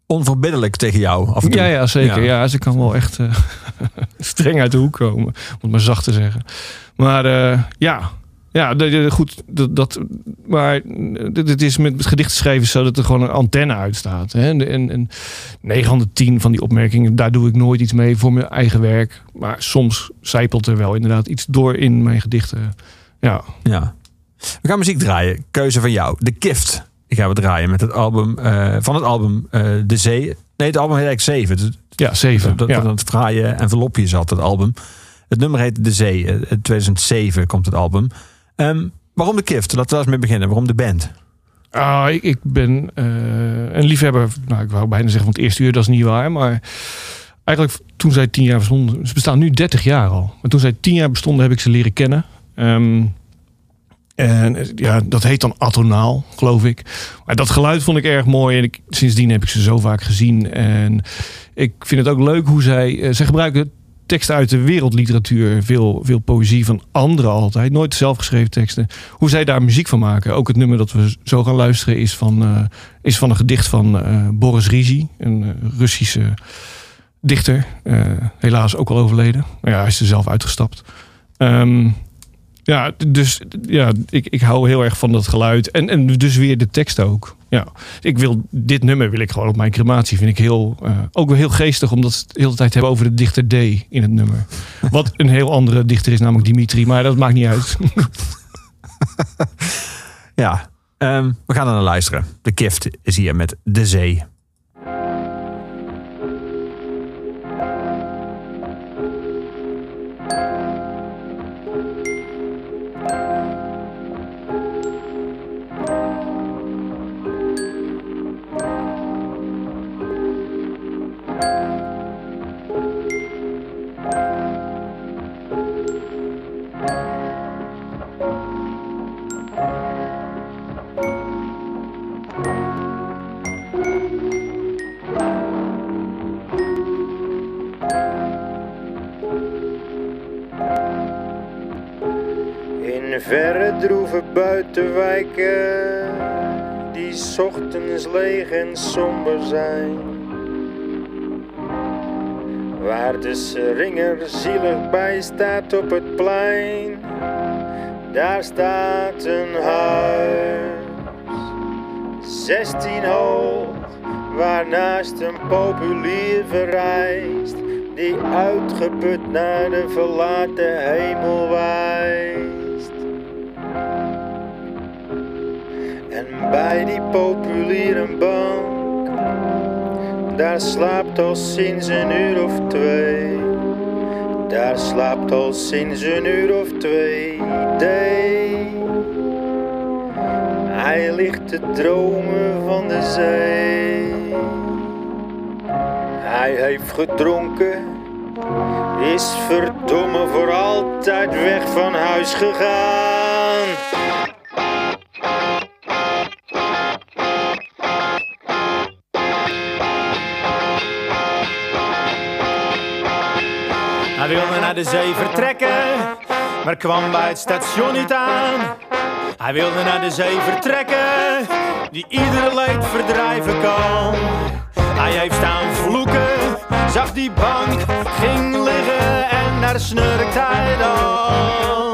onverbiddelijk tegen jou af en toe. Ja, ja, zeker. Ja. Ja. ze kan wel echt eh, streng uit de hoek komen, om het maar zacht te zeggen. Maar eh, ja, ja goed. Dat, dat, maar dit dit is met gedichten schrijven zo dat er gewoon een antenne uitstaat. Hè? En, en, en 9 van de 10 van die opmerkingen, daar doe ik nooit iets mee voor mijn eigen werk. Maar soms zijpelt er wel inderdaad iets door in mijn gedichten. Ja, Ja. We gaan muziek draaien. Keuze van jou. De Gift. Gaan we draaien met het album eh, van het album eh, De Zee. Nee, het album heet eigenlijk Zeven. Dus ja zeven. Dat, ja. dat het fraaie envelopje zat, het album. Het nummer heet De Zee. Eh, 2007 komt het album. Ehm, waarom de Gift? Laten we daar eens mee beginnen. Waarom de band? Ah, ik, ik ben een liefhebber. Nou, ik wou bijna zeggen van het eerste uur, dat is niet waar. Maar eigenlijk toen zij tien jaar bestonden. Ze bestaan nu 30 jaar al. Maar toen zij tien jaar bestonden, heb ik ze leren kennen. Ehm, En eh, ja, dat heet dan atonaal, geloof ik. Maar dat geluid vond ik erg mooi. En sindsdien heb ik ze zo vaak gezien. En ik vind het ook leuk hoe zij... eh, Ze gebruiken teksten uit de wereldliteratuur. Veel, veel poëzie van anderen altijd. Nooit zelfgeschreven teksten. Hoe zij daar muziek van maken. Ook het nummer dat we zo gaan luisteren is van, eh, is van een gedicht van Boris Rizy. Een Russische dichter. Helaas ook al overleden. Maar ja, hij is er zelf uitgestapt. Ehm, ja, dus ja, ik, ik hou heel erg van dat geluid. En, en dus weer de tekst ook. Ja, ik wil, dit nummer wil ik gewoon op mijn crematie. Vind ik heel, eh, ook wel heel geestig, omdat ze het de hele tijd hebben over de dichter D in het nummer. Wat een heel andere dichter is, namelijk Dimitri. Maar dat maakt niet uit. Ja, ehm, we gaan er naar luisteren. De Kift is hier met De Zee. 's ochtends leeg en somber zijn. Waar de seringer zielig bij staat op het plein, daar staat een huis. Zestien hoog, waarnaast een populier verrijst, die uitgeput naar de verlaten hemel wijst. Populiere bank, daar slaapt al sinds een uur of twee. Daar slaapt al sinds een uur of twee. Day. Hij ligt te dromen van de zee. Hij heeft gedronken, is verdomme voor altijd weg van huis gegaan. Naar de zee vertrekken, maar kwam bij het station niet aan. Hij wilde naar de zee vertrekken, die iedere leed verdrijven kan. Hij heeft staan vloeken, zag die bank, ging liggen en daar snurkt hij dan.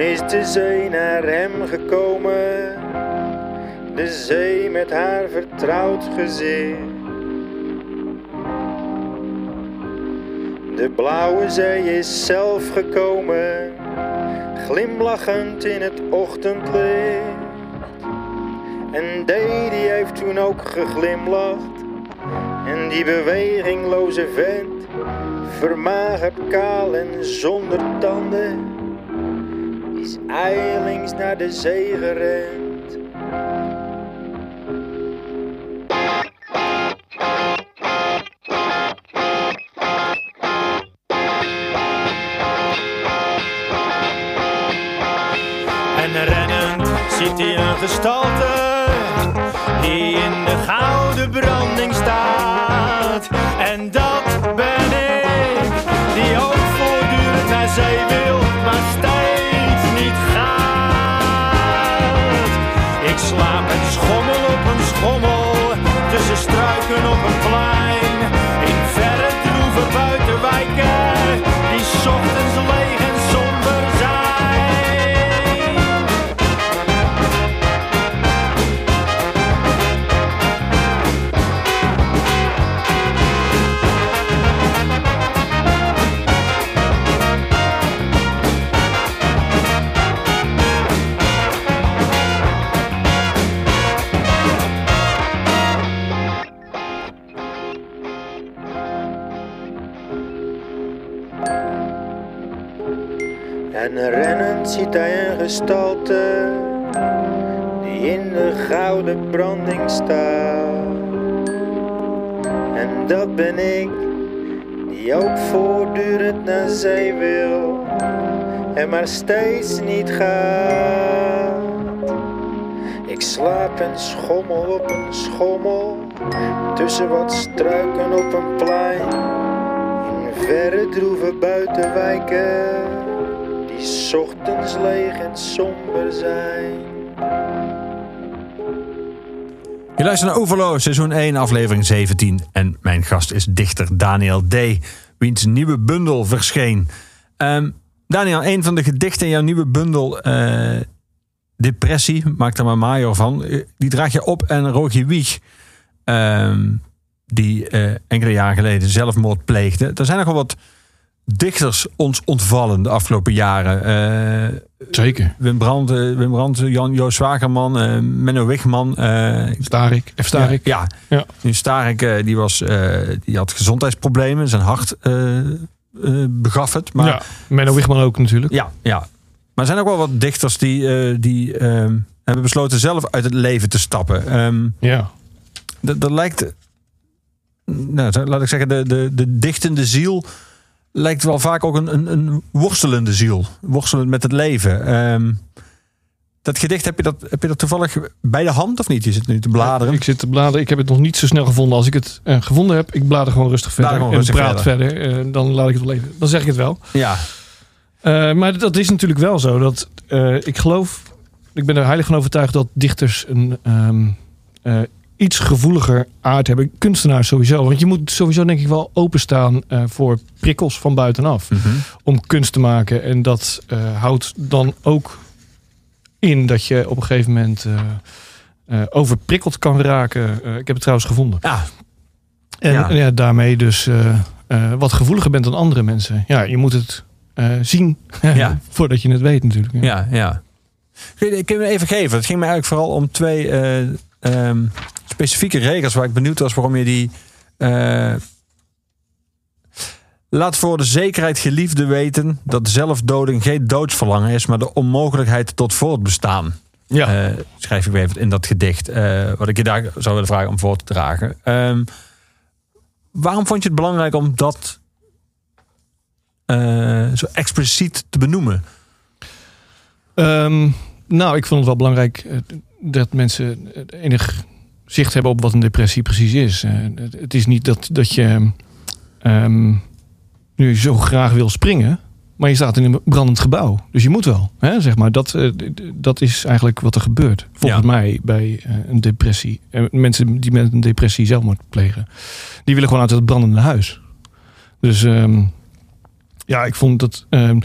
Is de zee naar hem gekomen, de zee met haar vertrouwd gezicht. De blauwe zee is zelf gekomen, glimlachend in het ochtendlicht. En Dee die heeft toen ook geglimlacht. En die bewegingloze vent, vermagerd kaal en zonder tanden, is ijlings naar de zee gerend. En rennend ziet hij een gestalte die in de gouden branding staat. Op een plein. En dat ben ik, die ook voortdurend naar zee wil en maar steeds niet gaat. Ik slaap en schommel op een schommel tussen wat struiken op een plein. In verre droeve buitenwijken die ochtends leeg en somber zijn. Je luistert naar Overloos, seizoen 1, aflevering 17. En mijn gast is dichter Daniel D., wiens nieuwe bundel verscheen. Ehm, Daniel, een van de gedichten in jouw nieuwe bundel, eh, Depressie, maak er maar major van. eh, Die draag je op en Rogier Wieg, ehm, die eh, enkele jaren geleden zelfmoord pleegde. Er zijn nog wel wat dichters ons ontvallen de afgelopen jaren. Eh, Zeker. Wim Brandt, eh, Wim Brandt Jan Joost Zwagerman, eh, Menno Wigman. Starik. F. Starik. ja, Ja. Nu Starik, die, was, die had gezondheidsproblemen. Zijn hart begaf het. Maar ja. Menno Wigman ook natuurlijk. ja, ja. Maar er zijn ook wel wat dichters die, die ehm, hebben besloten zelf uit het leven te stappen. Ehm, Ja. dat, dat lijkt, nou, laat ik zeggen, de, de, de dichtende ziel lijkt wel vaak ook een, een, een worstelende ziel. Worstelend met het leven. Ehm, dat gedicht, heb je dat, heb je dat toevallig bij de hand of niet? Je zit nu te bladeren. Ik zit te bladeren. Ik heb het nog niet zo snel gevonden. Als ik het eh, gevonden heb, ik blader gewoon rustig verder. En rustig praat verder. Eh, dan laat ik het wel even. Dan zeg ik het wel. Ja, Eh, maar dat is natuurlijk wel zo. Dat, ik geloof, ik ben er heilig van overtuigd dat dichters een ehm, eh, iets gevoeliger aard hebben. Kunstenaars sowieso. Want je moet sowieso denk ik wel openstaan eh, voor prikkels van buitenaf. Mhm. Om kunst te maken. En dat eh, houdt dan ook in dat je op een gegeven moment eh, overprikkeld kan raken. Ik heb het trouwens gevonden. ja En Ja. ja. daarmee dus wat gevoeliger bent dan andere mensen. Ja, je moet het zien Ja. voordat je het weet natuurlijk. Ja. Ja, ja. Kun je, kun je me even geven? Het ging mij eigenlijk vooral om twee eh, ehm, specifieke regels waar ik benieuwd was waarom je die. eh, laat voor de zekerheid geliefde weten dat zelfdoding geen doodsverlangen is, maar de onmogelijkheid tot voortbestaan. Ja. Eh, schrijf ik weer even in dat gedicht. eh, wat ik je daar zou willen vragen om voor te dragen. Ehm, waarom vond je het belangrijk om dat eh, zo expliciet te benoemen? Ehm, nou, ik vond het wel belangrijk dat mensen enig zicht hebben op wat een depressie precies is. Eh, het- is niet dat, dat je ehm, nu zo graag wil springen, maar je staat in een brandend gebouw. Dus je moet wel. Hè, zeg maar. dat, eh, dat is eigenlijk wat er gebeurt. Volgens Ja. mij bij eh, een depressie. Mensen die met een depressie zelfmoord plegen, die willen gewoon uit het brandende huis. Dus ehm, ja, ik vond dat. ehm,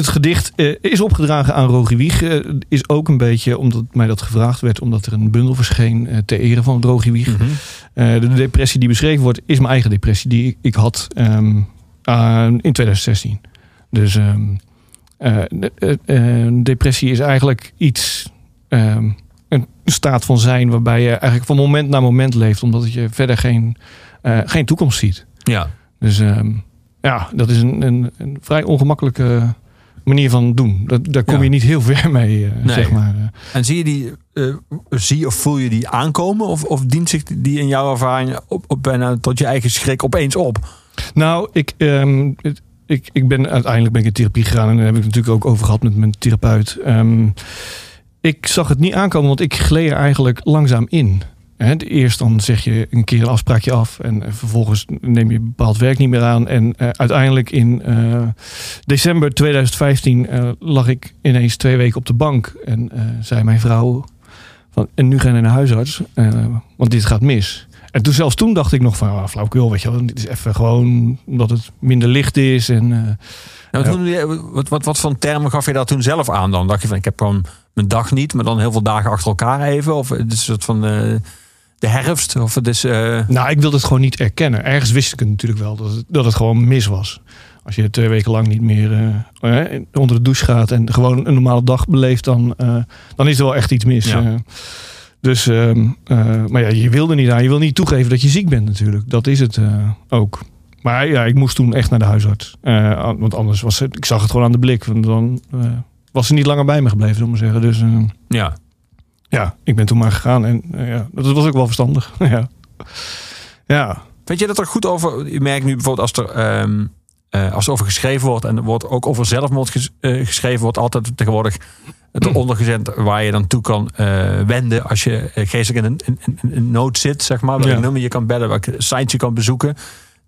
het gedicht eh, is opgedragen aan Rogie Wieg. Eh, is ook een beetje omdat mij dat gevraagd werd, omdat er een bundel verscheen eh, ter ere van Rogie Wieg. Mhm. De depressie die beschreven wordt, is mijn eigen depressie die ik, ik had ehm, in 2016. Dus de- eh, depressie is eigenlijk iets, ehm, een staat van zijn waarbij je eigenlijk van moment naar moment leeft, omdat je verder geen, geen toekomst ziet. Ja. Dus ja, dat is een, een, een vrij ongemakkelijke manier van doen. Dat, daar kom Ja. je niet heel ver mee, eh, Nee. zeg maar. En zie je die, eh, zie of voel je die aankomen? Of, of dient zich die in jouw ervaring op, op bijna tot je eigen schrik opeens op? Nou, ik, ehm, ik, ik ben uiteindelijk ben ik in therapie gegaan en daar heb ik het natuurlijk ook over gehad met mijn therapeut. Ehm, ik zag het niet aankomen, want ik gleed er eigenlijk langzaam in. Eerst dan zeg je een keer een afspraakje af en eh, vervolgens neem je bepaald werk niet meer aan. En eh, uiteindelijk in eh, december 2015 eh, lag ik ineens twee weken op de bank en zei mijn vrouw van, en nu ga je naar huisarts, want dit gaat mis. En toen, zelfs toen dacht ik nog van, ah, flauwekul, weet je wel. Dit is even gewoon omdat het minder licht is. En, Nou, toen wat, wat, wat voor termen gaf je daar toen zelf aan dan? Dacht je van, ik heb gewoon mijn dag niet, maar dan heel veel dagen achter elkaar even? Of het is een soort van de herfst? Of het is... eh, nou, ik wilde het gewoon niet erkennen. Ergens wist ik het natuurlijk wel, dat het, dat het gewoon mis was. Als je twee weken lang niet meer eh, eh, onder de douche gaat... en gewoon een normale dag beleeft, dan, dan is er wel echt iets mis. Ja. Dus, ehm, eh, maar ja, je wilde niet aan. Je wil niet toegeven dat je ziek bent natuurlijk. Dat is het ook. Maar ja, ik moest toen echt naar de huisarts. Want anders was het, ik zag het gewoon aan de blik. Want dan was ze niet langer bij me gebleven, we maar zeggen. Dus Ja. Ja, ik ben toen maar gegaan. En eh, ja, dat was ook wel verstandig. ja. ja. Vind je dat er goed over... Je merkt nu bijvoorbeeld als er, ehm, eh, als er over geschreven wordt... en er wordt ook over zelfmoord ges- eh, geschreven... wordt altijd tegenwoordig het eronder gezet... waar je dan toe kan wenden... als je geestelijk in een, in, in, in nood zit, zeg maar. Welk Ja. nummer je kan bellen, welke site je kan bezoeken.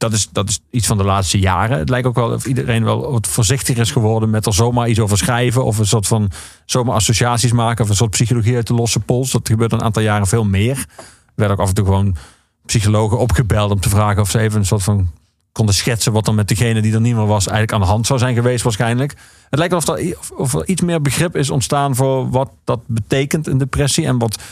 Dat is, dat is iets van de laatste jaren. Het lijkt ook wel of iedereen wel wat voorzichtiger is geworden... met er zomaar iets over schrijven... of een soort van zomaar associaties maken... of een soort psychologie uit de losse pols. Dat gebeurt een aantal jaren veel meer. Er werden ook af en toe gewoon psychologen opgebeld om te vragen of ze even een soort van konden schetsen wat dan met degene die er niet meer was eigenlijk aan de hand zou zijn geweest waarschijnlijk. Het lijkt wel of er, of, of er iets meer begrip is ontstaan voor wat dat betekent een depressie en wat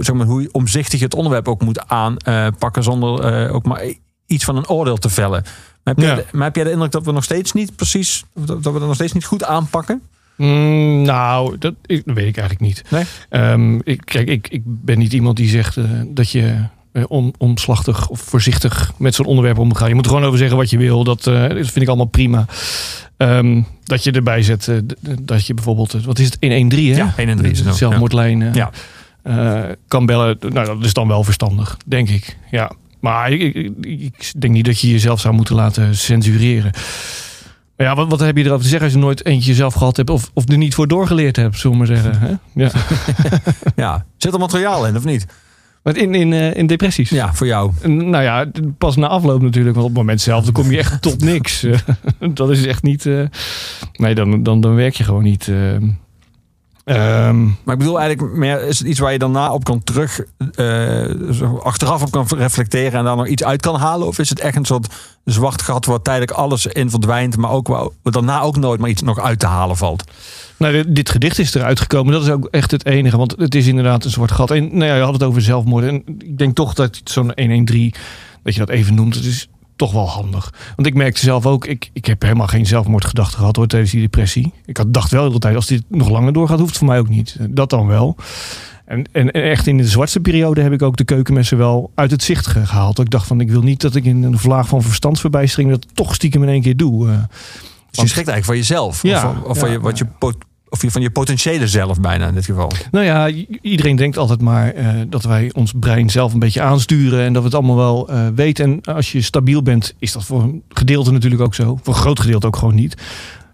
zeg maar hoe omzichtig je het onderwerp ook moet aanpakken zonder eh, ook maar iets van een oordeel te vellen. Maar heb, Ja. de- maar heb jij de indruk dat we nog steeds niet precies dat we dat nog steeds niet goed aanpakken? Mm, nou, dat, ik, dat weet ik eigenlijk niet. Nee? Ehm, ik, kijk, ik, ik ben niet iemand die zegt eh, dat je eh, on, omslachtig of voorzichtig met zo'n onderwerp om moet gaan. Je moet er gewoon over zeggen wat je wil. Dat, dat vind ik allemaal prima. Ehm, dat je erbij zet, dat je bijvoorbeeld, wat is het, 113 hè? Ja, 113 is het zelfmoordlijn Ja. kan bellen. Nou, dat is dan wel verstandig, denk ik. Ja. Maar ik, ik, ik- ik denk niet dat je jezelf zou moeten laten censureren. Maar ja, wat, wat heb je erover te zeggen als je nooit eentje zelf gehad hebt of, of er niet voor doorgeleerd hebt, zullen we maar zeggen. Hè? Ja. Ja, zit er materiaal in of niet? In, in, eh, in depressies? Ja, voor jou. Nou ja, pas na afloop natuurlijk. Want op het moment zelf dan kom je echt tot niks. Dat is echt niet... eh, nee, dan, dan, dan werk je gewoon niet. eh. Ehm, Maar ik bedoel eigenlijk meer, is het iets waar je daarna op kan terug, eh, achteraf op kan reflecteren en daar nog iets uit kan halen? Of is het echt een soort zwart gat waar tijdelijk alles in verdwijnt, maar ook waar waar daarna ook nooit maar iets nog uit te halen valt? Nou, dit, dit gedicht is eruit gekomen. Dat is ook echt het enige. Want het is inderdaad een zwart gat. En nou ja, je had het over zelfmoord. En ik denk toch dat zo'n 113, dat je dat even noemt, het is toch wel handig. Want ik merkte zelf ook, ik, ik heb helemaal geen zelfmoordgedachten gehad hoor, tijdens die depressie. Ik had, dacht wel de hele tijd, als dit nog langer doorgaat, hoeft het voor mij ook niet. Dat dan wel. En, en, echt in de zwartste periode heb ik ook de keukenmessen wel uit het zicht ge- gehaald. Ik dacht van, ik wil niet dat ik in een vlaag van verstandsverbijstering dat toch stiekem in één keer doe. Eh, Dus je schrikt eigenlijk van jezelf. Ja, of of ja, van, je, wat je, pot- of van je potentiële zelf bijna in dit geval. Nou ja, iedereen denkt altijd maar eh, dat wij ons brein zelf een beetje aansturen en dat we het allemaal wel eh, weten. En als je stabiel bent, is dat voor een gedeelte natuurlijk ook zo. Voor een groot gedeelte ook gewoon niet.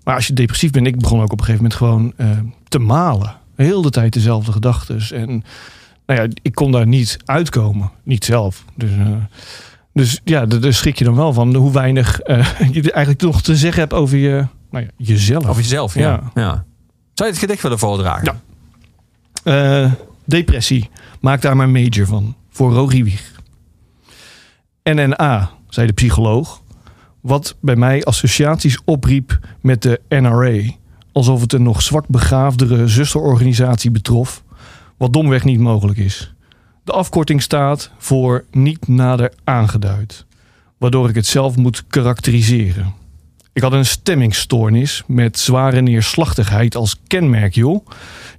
Maar als je depressief bent, ik begon ook op een gegeven moment gewoon eh, te malen. Heel de tijd dezelfde gedachten. En nou ja, ik kon daar niet uitkomen. Niet zelf. Dus, dus ja, daar schrik je dan wel van hoe weinig eh, je eigenlijk nog te zeggen hebt over je, nou ja, jezelf. Over jezelf, ja. Ja. ja. Zou je het gedicht willen voordragen? Ja. Eh, depressie. Maak daar maar major van. Voor Rogie Wieg. NNA, zei de psycholoog. Wat bij mij associaties opriep met de NRA. Alsof het een nog zwak begaafdere zusterorganisatie betrof. Wat domweg niet mogelijk is. De afkorting staat voor niet nader aangeduid. Waardoor ik het zelf moet karakteriseren. Ik had een stemmingstoornis met zware neerslachtigheid als kenmerk, joh.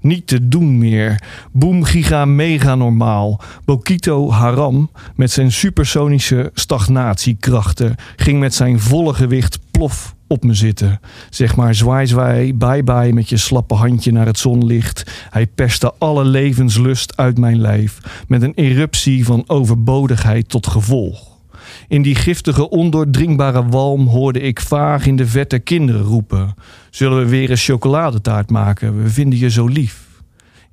Niet te doen meer. Boom, giga, mega normaal. Bokito Haram met zijn supersonische stagnatiekrachten ging met zijn volle gewicht plof op me zitten. Zeg maar zwaai zwaai, bye bye met je slappe handje naar het zonlicht. Hij perste alle levenslust uit mijn lijf met een eruptie van overbodigheid tot gevolg. In die giftige, ondoordringbare walm hoorde ik vaag in de vette kinderen roepen. Zullen we weer een chocoladetaart maken? We vinden je zo lief.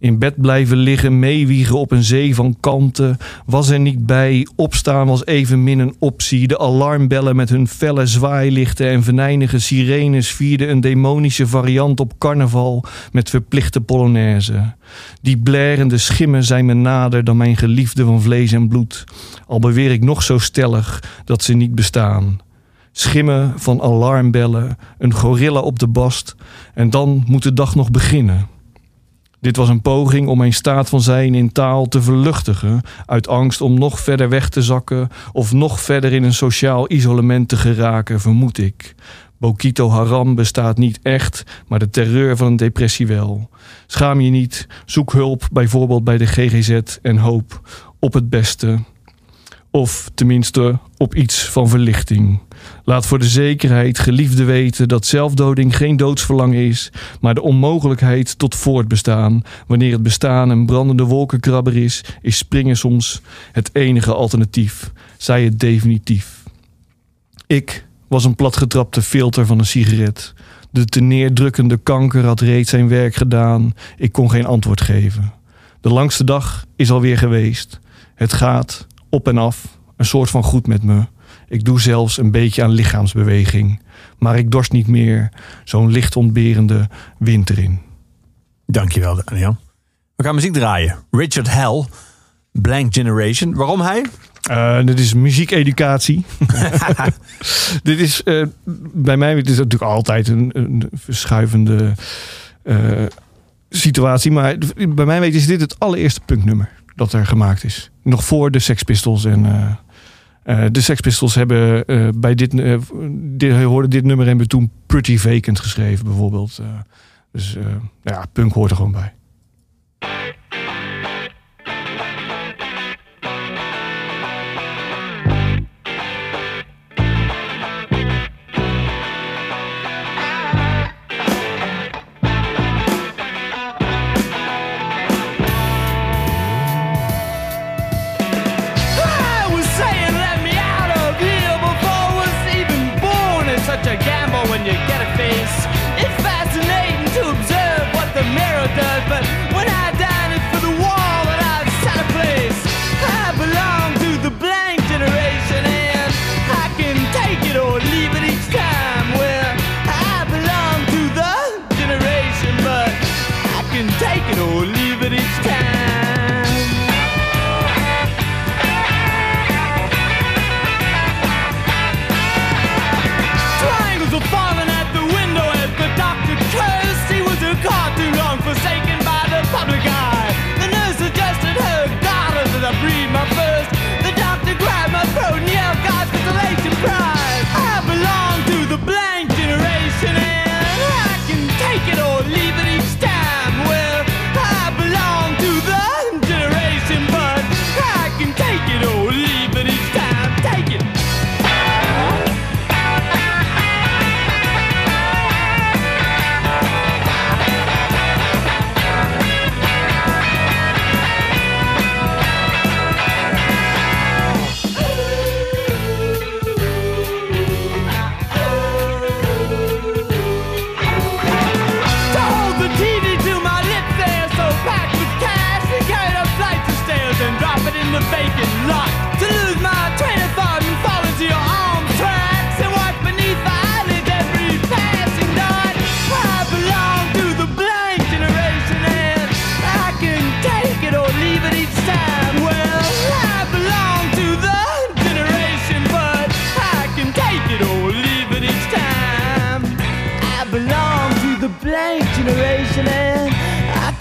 In bed blijven liggen, meewiegen op een zee van kanten. Was er niet bij, opstaan was evenmin een optie. De alarmbellen met hun felle zwaailichten en venijnige sirenes vierden een demonische variant op carnaval met verplichte polonaise. Die blerende schimmen zijn me nader dan mijn geliefde van vlees en bloed. Al beweer ik nog zo stellig dat ze niet bestaan. Schimmen van alarmbellen, een gorilla op de bast en dan moet de dag nog beginnen. Dit was een poging om mijn staat van zijn in taal te verluchtigen, uit angst om nog verder weg te zakken of nog verder in een sociaal isolement te geraken, vermoed ik. Bokito Haram bestaat niet echt, maar de terreur van een depressie wel. Schaam je niet, zoek hulp, bijvoorbeeld bij de GGZ en hoop op het beste. Of tenminste op iets van verlichting. Laat voor de zekerheid geliefde weten dat zelfdoding geen doodsverlangen is, maar de onmogelijkheid tot voortbestaan. Wanneer het bestaan een brandende wolkenkrabber is, is springen soms het enige alternatief. Zij het definitief. Ik was een platgetrapte filter van een sigaret. De te neerdrukkende kanker had reeds zijn werk gedaan. Ik kon geen antwoord geven. De langste dag is alweer geweest. Het gaat op en af, een soort van goed met me. Ik doe zelfs een beetje aan lichaamsbeweging. Maar ik dorst niet meer zo'n licht ontberende winter in. Dankjewel, Daniel. We gaan muziek draaien. Richard Hell, Blank Generation. Waarom hij? Eh, dit is muziekeducatie. dit is eh, bij mij het is natuurlijk altijd een, een verschuivende eh, situatie. Maar bij mij weet is dit het allereerste punknummer dat er gemaakt is. Nog voor de Sex Pistols. En, eh, de Sex Pistols hebben eh, bij dit, eh, dit, dit nummer en hebben toen Pretty Vacant geschreven bijvoorbeeld. Dus eh, ja, punk hoort er gewoon bij.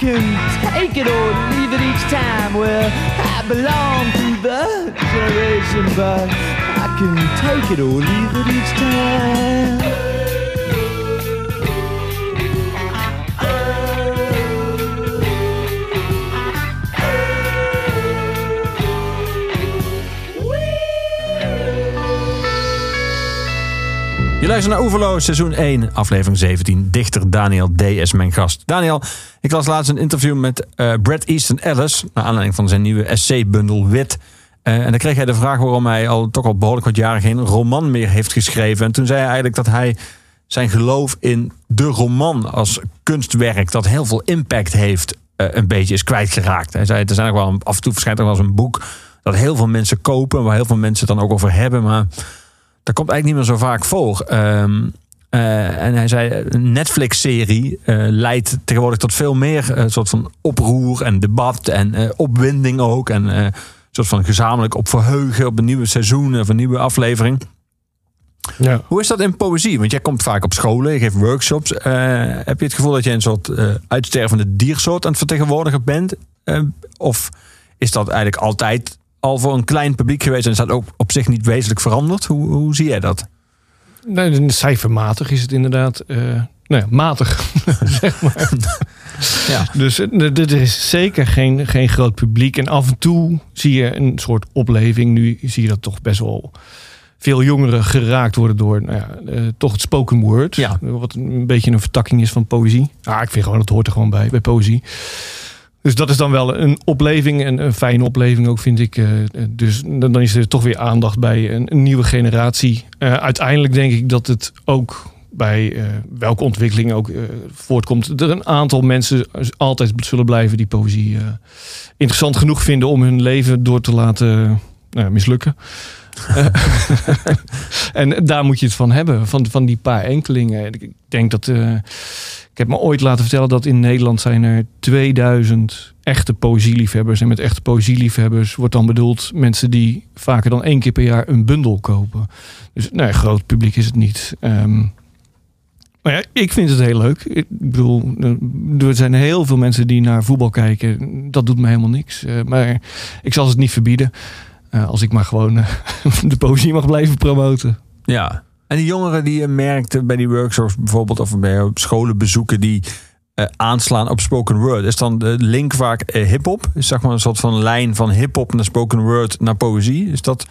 Can take it or leave it each time. Well, I belong to the generation, but I can take it or leave it each time. Je luistert naar Oeverlo, seizoen 1, aflevering 17. Dichter Daniel D. is mijn gast. Daniel, ik las laatst een interview met eh, Brad Easton Ellis... naar aanleiding van zijn nieuwe essay-bundel Wit. Eh, en dan kreeg hij de vraag waarom hij al toch al behoorlijk wat jaren geen roman meer heeft geschreven. En toen zei hij eigenlijk dat hij zijn geloof in de roman als kunstwerk... dat heel veel impact heeft, eh, een beetje is kwijtgeraakt. Hij zei, er zijn ook wel af en toe verschijnt er wel eens een boek... dat heel veel mensen kopen, waar heel veel mensen het dan ook over hebben... maar dat komt eigenlijk niet meer zo vaak voor. Ehm, eh, en hij zei, een Netflix-serie eh, leidt tegenwoordig tot veel meer eh, soort van oproer en debat en opwinding ook. En een soort van gezamenlijk op verheugen op een nieuwe seizoen of een nieuwe aflevering. Ja. Hoe is dat in poëzie? Want jij komt vaak op scholen, je geeft workshops. Heb je het gevoel dat je een soort uitstervende diersoort aan het vertegenwoordigen bent? Of is dat eigenlijk altijd al voor een klein publiek geweest en is dat ook op zich niet wezenlijk veranderd? Hoe, hoe zie jij dat? Nee, cijfermatig is het inderdaad. eh nou ja, matig, zeg maar. Ja. Dus eh, er is zeker geen, geen groot publiek. En af en toe zie je een soort opleving. Nu zie je dat toch best wel veel jongeren geraakt worden door nou ja, eh, toch het spoken word. Ja. Wat een beetje een vertakking is van poëzie. Ah, ik vind gewoon, het hoort er gewoon bij, bij poëzie. Dus dat is dan wel een opleving en een fijne opleving ook, vind ik. Eh, Dus dan is er toch weer aandacht bij een, een nieuwe generatie. Eh, uiteindelijk denk ik dat het ook bij eh, welke ontwikkeling ook voortkomt. Er een aantal mensen altijd zullen blijven die poëzie interessant genoeg vinden om hun leven door te laten nou mislukken. En daar moet je het van hebben, van, van die paar enkelingen. Ik denk dat. Ik heb me ooit laten vertellen dat in Nederland zijn er 2000 echte poëzieliefhebbers. En met echte poëzieliefhebbers wordt dan bedoeld mensen die vaker dan één keer per jaar een bundel kopen. Dus nee, groot publiek is het niet. Ehm, maar ja, ik vind het heel leuk. Ik bedoel, eh, er zijn heel veel mensen die naar voetbal kijken. Dat doet me helemaal niks. Eh, maar ik zal het niet verbieden. eh, als ik maar gewoon de poëzie mag blijven promoten. Ja. En die jongeren die je merkte bij die workshops bijvoorbeeld, of bij scholen bezoeken die eh, aanslaan op spoken word, is dan de link vaak eh, hip-hop? Is zeg maar een soort van lijn van hip-hop naar spoken word naar poëzie? Is dat.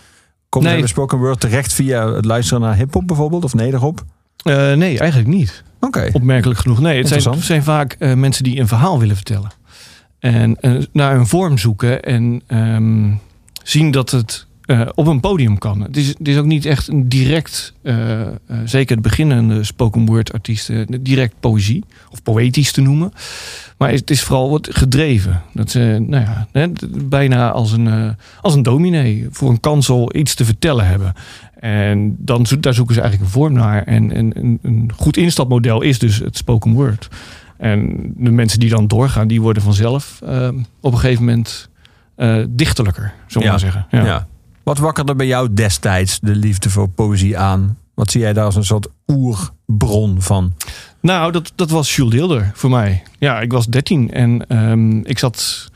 Komt Nee. nee. spoken word terecht via het luisteren naar hip-hop bijvoorbeeld of nederhop? Eh, nee, eigenlijk niet. Oké. Opmerkelijk genoeg. Nee, het zijn, zijn vaak mensen die een verhaal willen vertellen. En naar een vorm zoeken en ehm, zien dat het eh, op een podium kan. Het is, het is ook niet echt een direct, eh, zeker de beginnende spoken word artiesten, direct poëzie of poëtisch te noemen. Maar het is vooral wat gedreven. Dat ze nou ja, bijna als een, als een dominee voor een kansel iets te vertellen hebben. En dan, zo- daar zoeken ze eigenlijk een vorm naar. En, en een, een goed instapmodel is dus het spoken word. En de mensen die dan doorgaan, die worden vanzelf eh, op een gegeven moment eh, dichterlijker, zullen we maar zeggen. Ja. Ja. Wat wakkerde bij jou destijds de liefde voor poëzie aan? Wat zie jij daar als een soort oerbron van? Nou, dat, dat was Jules Deelder voor mij. Ja, ik was 13 en ehm, ik zat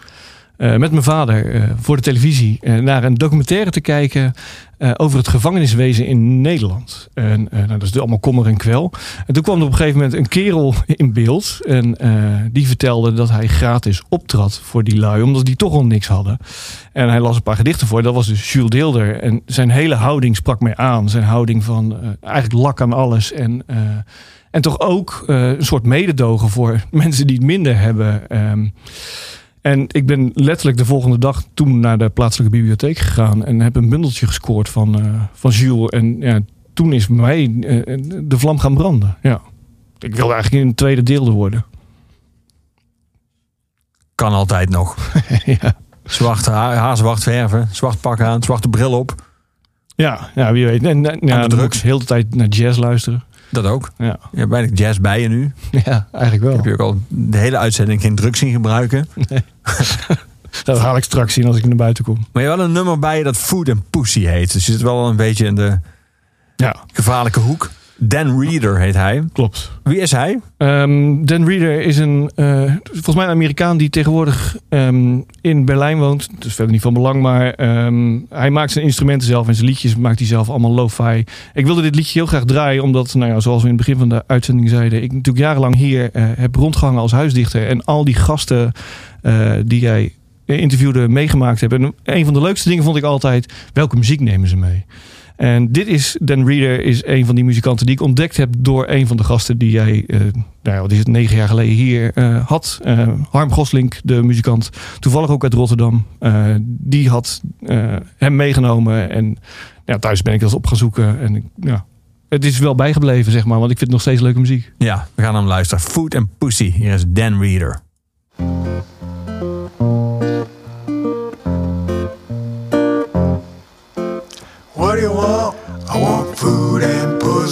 met mijn vader eh, voor de televisie eh, naar een documentaire te kijken eh, over het gevangeniswezen in Nederland. En eh, nou, dat is allemaal kommer en kwel. En toen kwam er op een gegeven moment een kerel in beeld en eh, die vertelde dat hij gratis optrad voor die lui, omdat die toch al niks hadden. En hij las een paar gedichten voor. Dat was dus Jules Deelder. En zijn hele houding sprak mij aan. Zijn houding van eh, eigenlijk lak aan alles. En, eh, en toch ook eh, een soort mededogen voor mensen die het minder hebben. Ehm, en ik ben letterlijk de volgende dag toen naar de plaatselijke bibliotheek gegaan. En heb een bundeltje gescoord van, eh, van Jules. En ja, toen is mij eh, de vlam gaan branden. Ja. Ik wilde eigenlijk in een tweede deel worden. Kan altijd nog. ja. Zwart haar, haar zwart verven, zwart pak aan, zwarte bril op. Ja, ja, wie weet. En, en, ja, de drugs. moet ik de hele tijd naar jazz luisteren. Dat ook. Ja, Je hebt weinig jazz bij je nu. ja eigenlijk wel. Heb je ook al de hele uitzending geen drugs zien gebruiken. Dat haal ik straks zien als ik naar buiten kom. Maar je hebt wel een nummer bij je dat Food and Pussy heet. Dus je zit wel een beetje in de Ja, gevaarlijke hoek. Dan Reader heet hij. klopt. Wie is hij? Ehm, Dan Reader is een, eh, volgens mij een Amerikaan die tegenwoordig ehm, in Berlijn woont. Dat is verder niet van belang, maar ehm, hij maakt zijn instrumenten zelf en zijn liedjes maakt hij zelf allemaal lo-fi. Ik wilde dit liedje heel graag draaien, omdat, nou ja, zoals we in het begin van de uitzending zeiden, ik natuurlijk jarenlang hier eh, heb rondgehangen als huisdichter. En al die gasten eh, die jij interviewde meegemaakt hebben. En een van de leukste dingen vond ik altijd, welke muziek nemen ze mee? En dit is, Dan Reader is een van die muzikanten die ik ontdekt heb door een van de gasten die jij, eh, nou wat is het, negen jaar geleden hier eh, had. Eh, Harm Goslink, de muzikant, toevallig ook uit Rotterdam. Die had hem meegenomen en thuis ben ik dat op gaan zoeken. En ja, het is wel bijgebleven, zeg maar, want ik vind het nog steeds leuke muziek. Ja, we gaan hem luisteren. Food and Pussy. Hier is Dan Reader.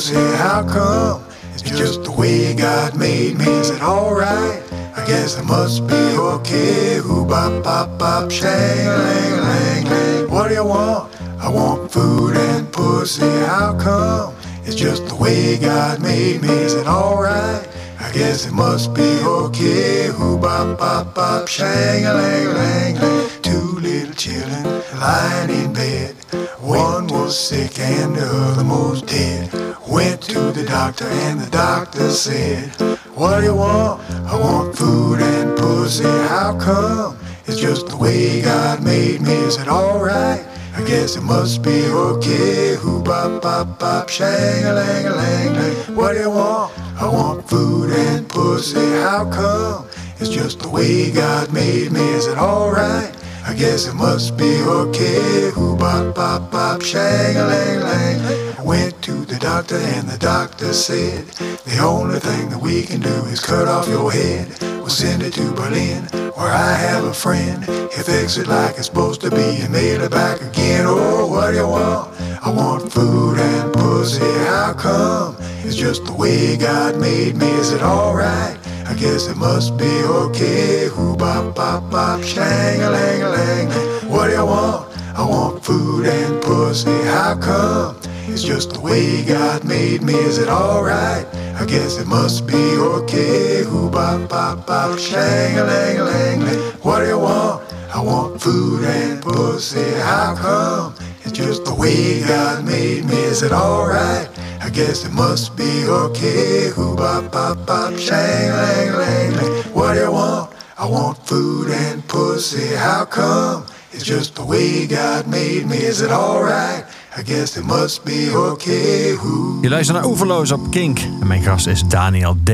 Pussy. How come? It's just the way God made me. Is it alright? I guess it must be okay. Who bop bop bop shang lang lang lang. What do you want? I want food and pussy. How come? It's just the way God made me. Is it alright? I guess it must be okay. Who bop bop bop shang lang lang lang. Two little children lying in bed. One was sick and the other was dead. Went to the doctor and the doctor said, What do you want? I want food and pussy. How come? It's just the way God made me. Is it alright? I guess it must be okay. Who bop bop bop, shang a lang a lang lang. What do you want? I want food and pussy. How come? It's just the way God made me. Is it alright? I guess it must be okay. Who bop bop bop, shang a lang lang. Went to the doctor and the doctor said the only thing that we can do is cut off your head. We'll send it to Berlin where I have a friend. He fix it like it's supposed to be and mail it back again. Oh, what do you want? I want food and pussy. How come? It's just the way God made me. Is it alright? I guess it must be okay. Who bop bop bop, shang a lang a. What do you want? I want food and pussy. How come? It's just the way God made me. Is it alright? I guess it must be okay. Who bop bop bop, shang a lang a lang. What do you want? I want food and pussy. How come? It's just the way God made me. Is it alright? I guess it must be okay. Who bop bop bop, shang lang lang lang. What do you want? I want food and pussy. How come? It's just the way God made me. Is it alright? I guess it must be okay. Je luistert naar Oeverloos op Kink. En mijn gast is Daniel D.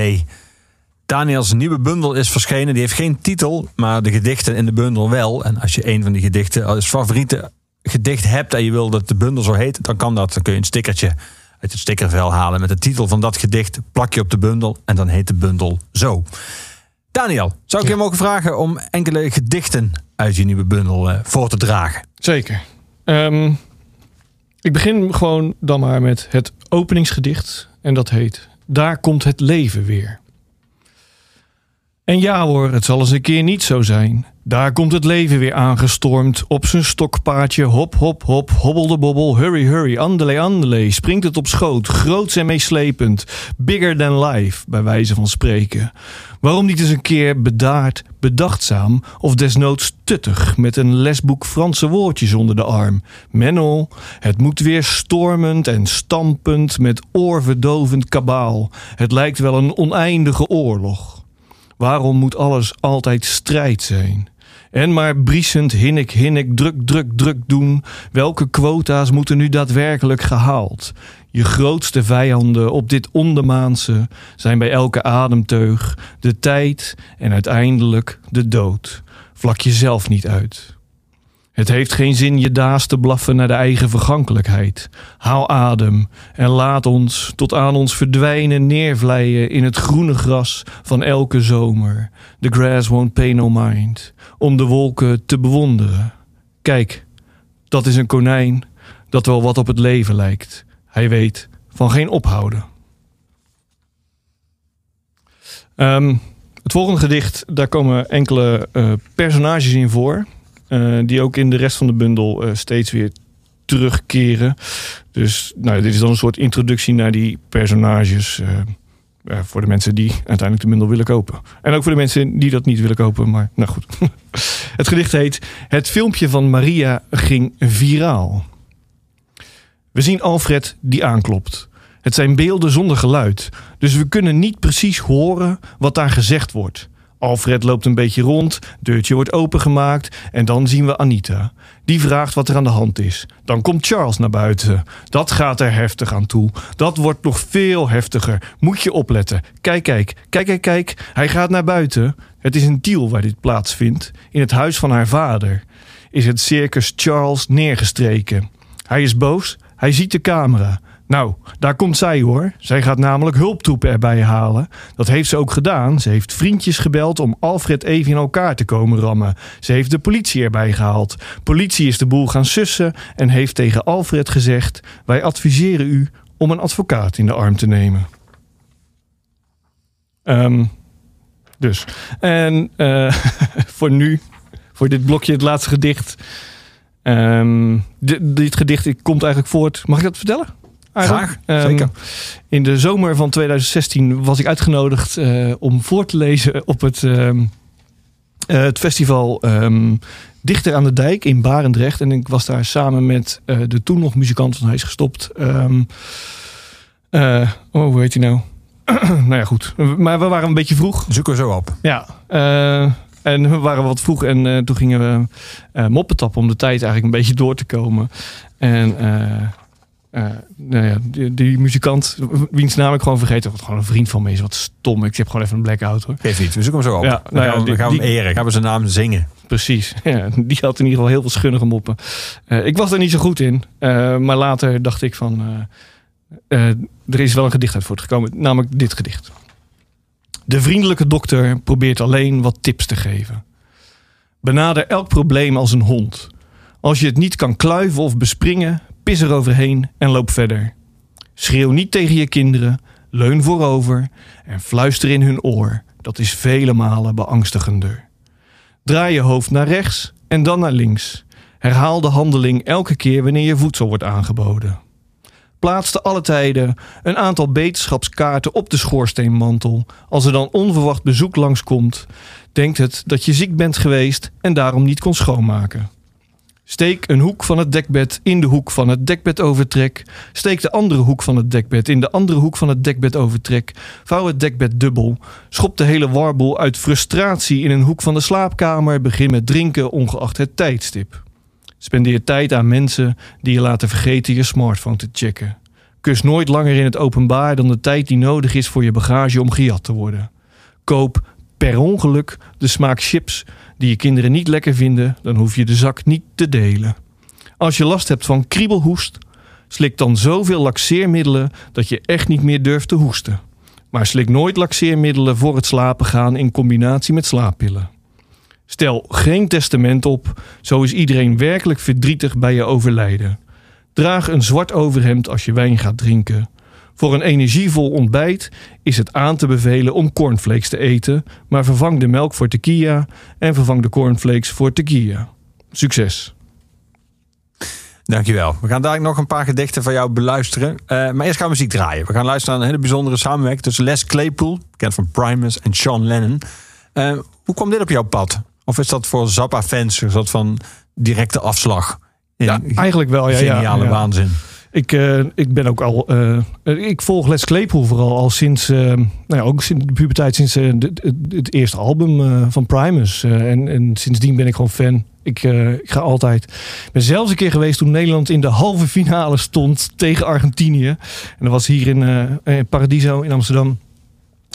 Daniels nieuwe bundel is verschenen. Die heeft geen titel, maar de gedichten in de bundel wel. En als je een van die gedichten als favoriete gedicht hebt en je wil dat de bundel zo heet, dan kan dat. Dan kun je een stickertje uit het stickervel halen met de titel van dat gedicht. Plak je op de bundel en dan heet de bundel zo. Daniel, zou ik je mogen vragen om enkele gedichten uit je nieuwe bundel eh, voor te dragen? Zeker. Ehm, ik begin gewoon dan maar met het openingsgedicht. En dat heet Daar komt het leven weer. En ja hoor, het zal eens een keer niet zo zijn. Daar komt het leven weer aangestormd. Op zijn stokpaardje, hop, hop, hop, hobbel de bobbel, hurry, hurry, andele, andele. Springt het op schoot, groots en meeslepend. Bigger than life, bij wijze van spreken. Waarom niet eens een keer bedaard, bedachtzaam of desnoods tuttig met een lesboek Franse woordjes onder de arm? Menno, het moet weer stormend en stampend met oorverdovend kabaal. Het lijkt wel een oneindige oorlog. Waarom moet alles altijd strijd zijn? En maar briesend hinnik, hinnik, druk, druk, druk doen. Welke quota's moeten nu daadwerkelijk gehaald? Je grootste vijanden op dit ondermaanse zijn bij elke ademteug de tijd en uiteindelijk de dood. Vlak jezelf niet uit. Het heeft geen zin je daas te blaffen naar de eigen vergankelijkheid. Haal adem en laat ons tot aan ons verdwijnen neervlijen in het groene gras van elke zomer. The grass won't pay no mind. Om de wolken te bewonderen. Kijk, dat is een konijn dat wel wat op het leven lijkt. Hij weet van geen ophouden. Ehm, het volgende gedicht, daar komen enkele eh, personages in voor. Eh, die ook in de rest van de bundel eh, steeds weer terugkeren. Dus nou, dit is dan een soort introductie naar die personages. eh, voor de mensen die uiteindelijk de bundel willen kopen. En ook voor de mensen die dat niet willen kopen. Maar nou goed. Het gedicht heet Het filmpje van Maria ging viraal. We zien Alfred die aanklopt. Het zijn beelden zonder geluid, dus we kunnen niet precies horen wat daar gezegd wordt. Alfred loopt een beetje rond, deurtje wordt opengemaakt en dan zien we Anita. Die vraagt wat er aan de hand is. Dan komt Charles naar buiten. Dat gaat er heftig aan toe. Dat wordt nog veel heftiger. Moet je opletten. Kijk, kijk, kijk, kijk, kijk. Hij gaat naar buiten. Het is een Tiel waar dit plaatsvindt. In het huis van haar vader is het circus Charles neergestreken. Hij is boos, hij ziet de camera. Nou, daar komt zij hoor. Zij gaat namelijk hulptroepen erbij halen. Dat heeft ze ook gedaan. Ze heeft vriendjes gebeld om Alfred even in elkaar te komen rammen. Ze heeft de politie erbij gehaald. Politie is de boel gaan sussen en heeft tegen Alfred gezegd: Wij adviseren u om een advocaat in de arm te nemen. Ehm, dus. En eh, voor nu, voor dit blokje, het laatste gedicht. Ehm, dit, dit gedicht komt eigenlijk voort. Mag ik dat vertellen? Graag, Ehm, zeker. In de zomer van 2016 was ik uitgenodigd eh, om voor te lezen op het, ehm, eh, het festival ehm, Dichter aan de Dijk in Barendrecht. En ik was daar samen met eh, de toen nog muzikant, want hij is gestopt. oh, hoe heet hij nou? nou ja, goed. Maar we waren een beetje vroeg. Zoeken we zo op. Ja. eh, En we waren wat vroeg en toen gingen we eh moppen tappen om de tijd eigenlijk een beetje door te komen. En eh, eh, nou ja, die, die muzikant, wiens naam ik gewoon vergeten, wat gewoon een vriend van me is, wat stom. Ik heb gewoon even een blackout hoor. Geef niet, we zoeken hem zo op. Ja, dan nou ja, gaan we, die- dan gaan we hem eren, gaan we zijn naam zingen. Precies. Ja, die had in ieder geval heel veel schunnige moppen. Eh, ik was er niet zo goed in. eh, maar later dacht ik van... eh, eh, er is wel een gedicht uit voortgekomen. Namelijk dit gedicht. De vriendelijke dokter probeert alleen wat tips te geven. Benader elk probleem als een hond. Als je het niet kan kluiven of bespringen... pis er overheen en loop verder. Schreeuw niet tegen je kinderen. Leun voorover en fluister in hun oor. Dat is vele malen beangstigender. Draai je hoofd naar rechts en dan naar links. Herhaal de handeling elke keer wanneer je voedsel wordt aangeboden. Plaats te alle tijden een aantal beterschapskaarten op de schoorsteenmantel. Als er dan onverwacht bezoek langskomt, denkt het dat je ziek bent geweest en daarom niet kon schoonmaken. Steek een hoek van het dekbed in de hoek van het dekbedovertrek. Steek de andere hoek van het dekbed in de andere hoek van het dekbedovertrek. Vouw het dekbed dubbel. Schop de hele warboel uit frustratie in een hoek van de slaapkamer. Begin met drinken ongeacht het tijdstip. Spendeer tijd aan mensen die je laten vergeten je smartphone te checken. Kus nooit langer in het openbaar dan de tijd die nodig is voor je bagage om gejat te worden. Koop per ongeluk de smaak chips die je kinderen niet lekker vinden, dan hoef je de zak niet te delen. Als je last hebt van kriebelhoest, slik dan zoveel laxeermiddelen dat je echt niet meer durft te hoesten. Maar slik nooit laxeermiddelen voor het slapen gaan in combinatie met slaappillen. Stel geen testament op, zo is iedereen werkelijk verdrietig bij je overlijden. Draag een zwart overhemd als je wijn gaat drinken. Voor een energievol ontbijt is het aan te bevelen om cornflakes te eten, maar vervang de melk voor tequila en vervang de cornflakes voor tequila. Succes! Dankjewel. We gaan dadelijk nog een paar gedichten van jou beluisteren. Eh, maar eerst gaan we muziek draaien. We gaan luisteren naar een hele bijzondere samenwerking tussen Les Claypool, bekend van Primus, en Sean Lennon. Eh, hoe kwam dit op jouw pad? Of is dat voor Zappa-fans een soort van directe afslag? In Ja, eigenlijk wel. Ja, ja, geniale ja. waanzin. Ik, eh, ik ben ook al. eh, ik volg Les Claypool vooral al sinds. eh, nou ja, ook sinds de puberteit, sinds het, eerste album van Primus. En, en sindsdien ben ik gewoon fan. Ik, ik ga altijd. Ik ben zelfs een keer geweest toen Nederland in de halve finale stond tegen Argentinië. En dat was hier in, Paradiso in Amsterdam.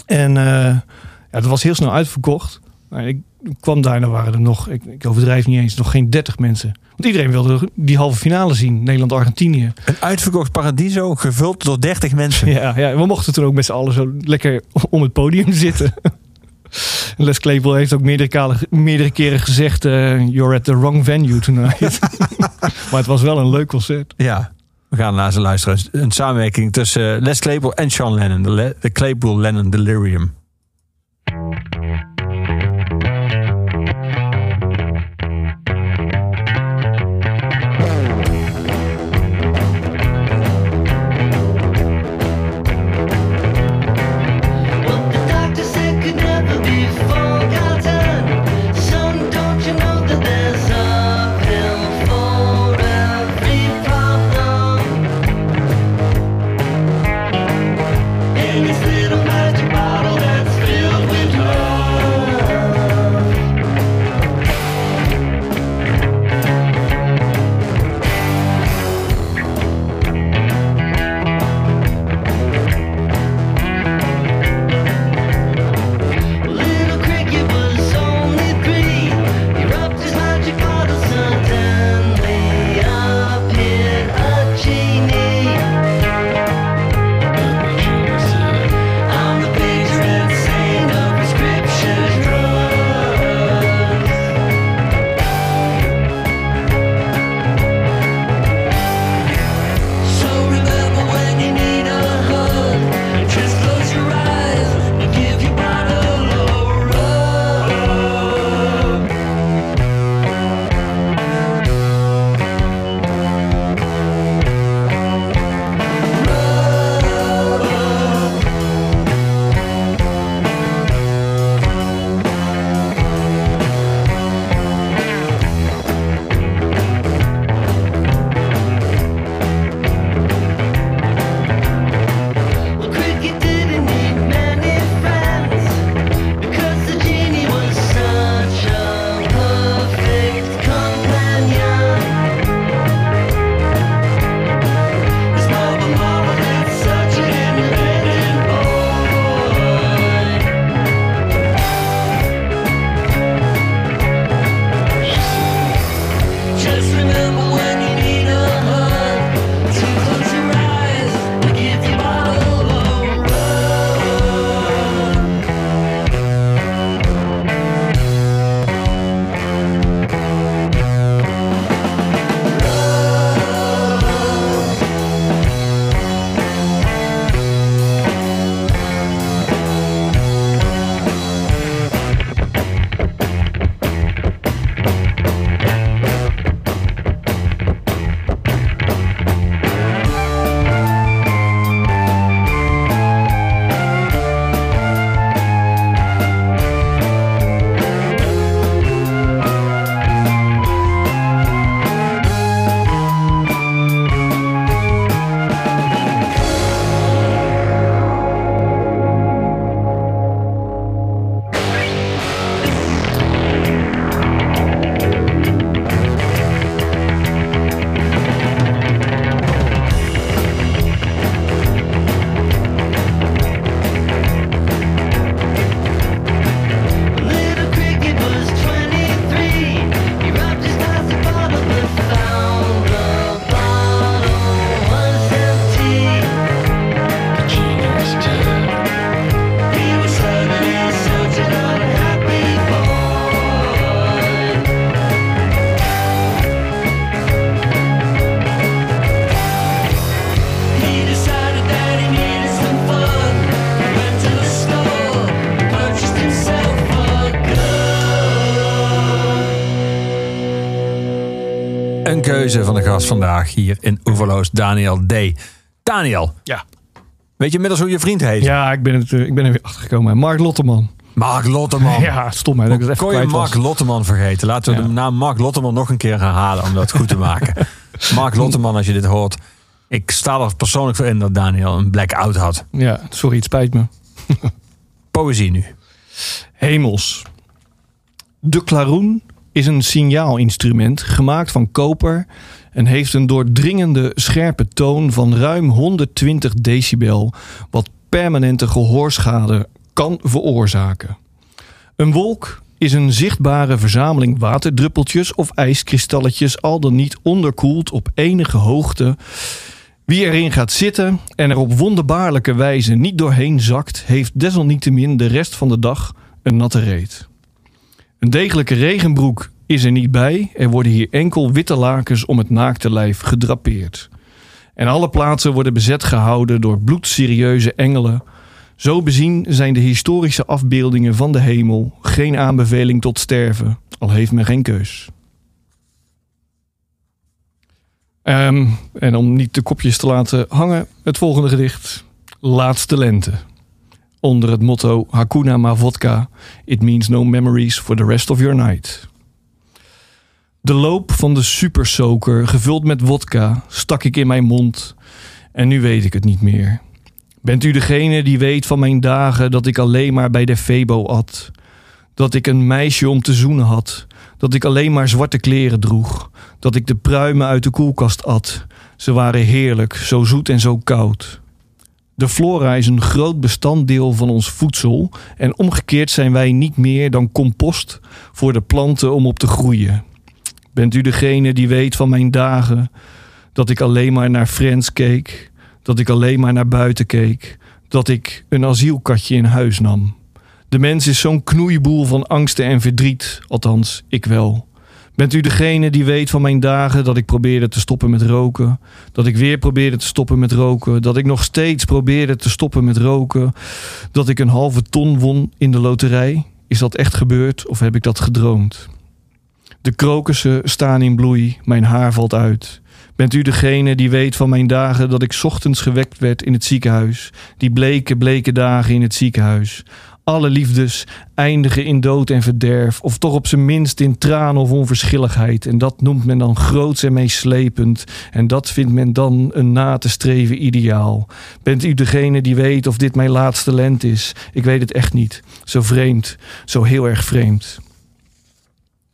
En ja, dat was heel snel uitverkocht. Nou, ik kwam daar en dan waren er nog, ik, ik overdrijf niet eens, nog geen 30 mensen. Want iedereen wilde die halve finale zien, Nederland-Argentinië. Een uitverkocht Paradiso gevuld door 30 mensen. Ja, ja, we mochten toen ook met z'n allen zo lekker om het podium zitten. En Les Claypool heeft ook meerdere, meerdere keren gezegd... eh, you're at the wrong venue tonight. maar het was wel een leuk concert. Ja. We gaan naar ze luisteren. Een samenwerking tussen Les Claypool en Sean Lennon. De, Le- de Claypool-Lennon Delirium. Keuze van de gast vandaag hier in Oeverloos, Daniel D. Daniel. Ja. Weet je inmiddels hoe je vriend heet? Ja, ik ben, het, eh, ik ben er weer achter gekomen. Mark Lotteman. Mark Lotteman. Ja, stom hè. Dat ik het even Kon je kwijt was. Mark Lotteman vergeten? Laten we Ja. de naam Mark Lotteman nog een keer herhalen om dat goed te maken. Mark Lotteman, als je dit hoort. Ik sta er persoonlijk voor in dat Daniel een blackout had. Ja, sorry, het spijt me. Poëzie nu. Hemels. De klaroen is een signaalinstrument gemaakt van koper en heeft een doordringende scherpe toon van ruim 120 decibel, wat permanente gehoorschade kan veroorzaken. Een wolk is een zichtbare verzameling waterdruppeltjes of ijskristalletjes, al dan niet onderkoeld op enige hoogte. Wie erin gaat zitten en er op wonderbaarlijke wijze niet doorheen zakt, heeft desalniettemin de rest van de dag een natte reet. Een degelijke regenbroek is er niet bij. Er worden hier enkel witte lakens om het naakte lijf gedrapeerd. En alle plaatsen worden bezet gehouden door bloedserieuze engelen. Zo bezien zijn de historische afbeeldingen van de hemel geen aanbeveling tot sterven, al heeft men geen keus. Ehm, en om niet de kopjes te laten hangen, het volgende gedicht. Laatste lente. Onder het motto Hakuna Ma Vodka. It means no memories for the rest of your night. De loop van de supersoker, gevuld met wodka, stak ik in mijn mond. En nu weet ik het niet meer. Bent u degene die weet van mijn dagen dat ik alleen maar bij de Febo at? Dat ik een meisje om te zoenen had? Dat ik alleen maar zwarte kleren droeg? Dat ik de pruimen uit de koelkast at? Ze waren heerlijk, zo zoet en zo koud. De flora is een groot bestanddeel van ons voedsel en omgekeerd zijn wij niet meer dan compost voor de planten om op te groeien. Bent u degene die weet van mijn dagen dat ik alleen maar naar Friends keek, dat ik alleen maar naar buiten keek, dat ik een asielkatje in huis nam? De mens is zo'n knoeiboel van angsten en verdriet, althans ik wel. Bent u degene die weet van mijn dagen dat ik probeerde te stoppen met roken? Dat ik weer probeerde te stoppen met roken? Dat ik nog steeds probeerde te stoppen met roken? Dat ik een halve ton won in de loterij? Is dat echt gebeurd of heb ik dat gedroomd? De krokussen staan in bloei, mijn haar valt uit. Bent u degene die weet van mijn dagen dat ik ochtends gewekt werd in het ziekenhuis? Die bleke, bleke dagen in het ziekenhuis. Alle liefdes eindigen in dood en verderf, of toch op zijn minst in tranen of onverschilligheid. En dat noemt men dan groots en meeslepend. En dat vindt men dan een na te streven ideaal. Bent u degene die weet of dit mijn laatste lent is? Ik weet het echt niet. Zo vreemd, zo heel erg vreemd.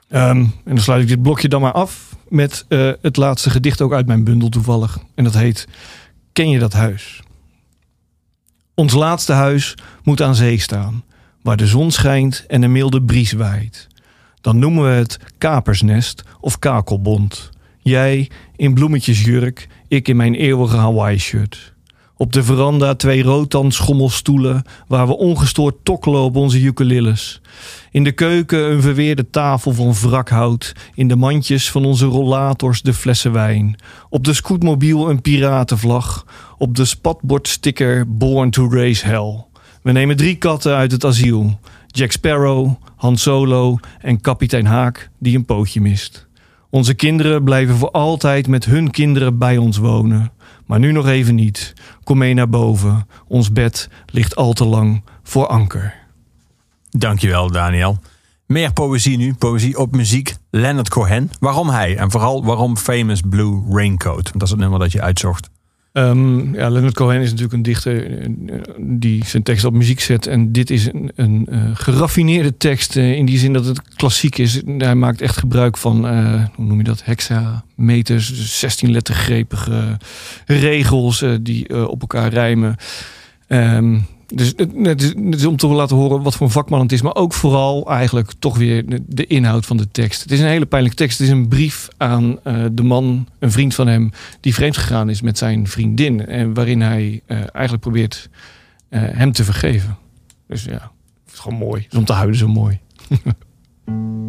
Ehm, en dan sluit ik dit blokje dan maar af met eh, het laatste gedicht ook uit mijn bundel toevallig. En dat heet Ken je dat huis? Ons laatste huis moet aan zee staan, waar de zon schijnt en een milde bries waait. Dan noemen we het kapersnest of kakelbond. Jij in bloemetjesjurk, ik in mijn eeuwige Hawaii-shirt. Op de veranda twee rotan schommelstoelen waar we ongestoord tokkelen op onze ukuleles. In de keuken een verweerde tafel van wrakhout. In de mandjes van onze rollators de flessen wijn. Op de scootmobiel een piratenvlag. Op de spatbordsticker Born to Raise Hell. We nemen drie katten uit het asiel. Jack Sparrow, Han Solo en kapitein Haak die een pootje mist. Onze kinderen blijven voor altijd met hun kinderen bij ons wonen. Maar nu nog even niet. Kom mee naar boven. Ons bed ligt al te lang voor anker. Dankjewel, Daniel. Meer poëzie nu. Poëzie op muziek. Leonard Cohen. Waarom hij? En vooral waarom Famous Blue Raincoat? Dat is het nummer dat je uitzocht. Ja, Leonard Cohen is natuurlijk een dichter eh, die zijn tekst op muziek zet. En dit is een, een eh, geraffineerde tekst eh, in die zin dat het klassiek is. Hij maakt echt gebruik van, hoe noem je dat, hexameters, dus 16 lettergrepige regels die op elkaar rijmen. Ehm, dus het, is, het is om te laten horen wat voor een vakman het is. Maar ook vooral eigenlijk toch weer de, de inhoud van de tekst. Het is een hele pijnlijke tekst. Het is een brief aan eh, de man, een vriend van hem... die vreemd gegaan is met zijn vriendin. En waarin hij eh, eigenlijk probeert eh, hem te vergeven. Dus ja, het is gewoon mooi. Het is om te huilen zo mooi.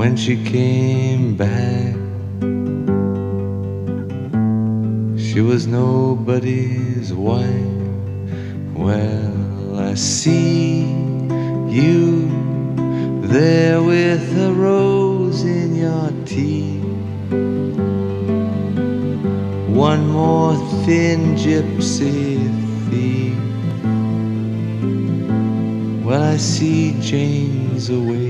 When she came back, she was nobody's wife. Well, I see you there with a rose in your teeth. One more thin gypsy thief. Well, I see Jane's away.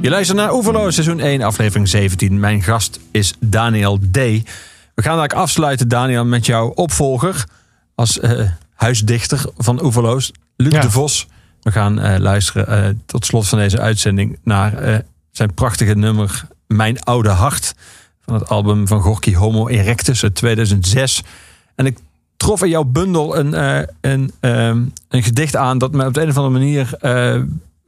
Je luistert naar Oeverloos, seizoen 1, aflevering 17. Mijn gast is Daniel D. We gaan eigenlijk afsluiten, Daniel, met jouw opvolger als eh, huisdichter van Oeverloos, Luc Ja. de Vos. We gaan eh, luisteren eh, tot slot van deze uitzending naar zijn prachtige nummer Mijn Oude Hart. Van het album van Gorky Homo Erectus uit 2006. En ik trof in jouw bundel een, een, ehm, een gedicht aan dat me op de een of andere manier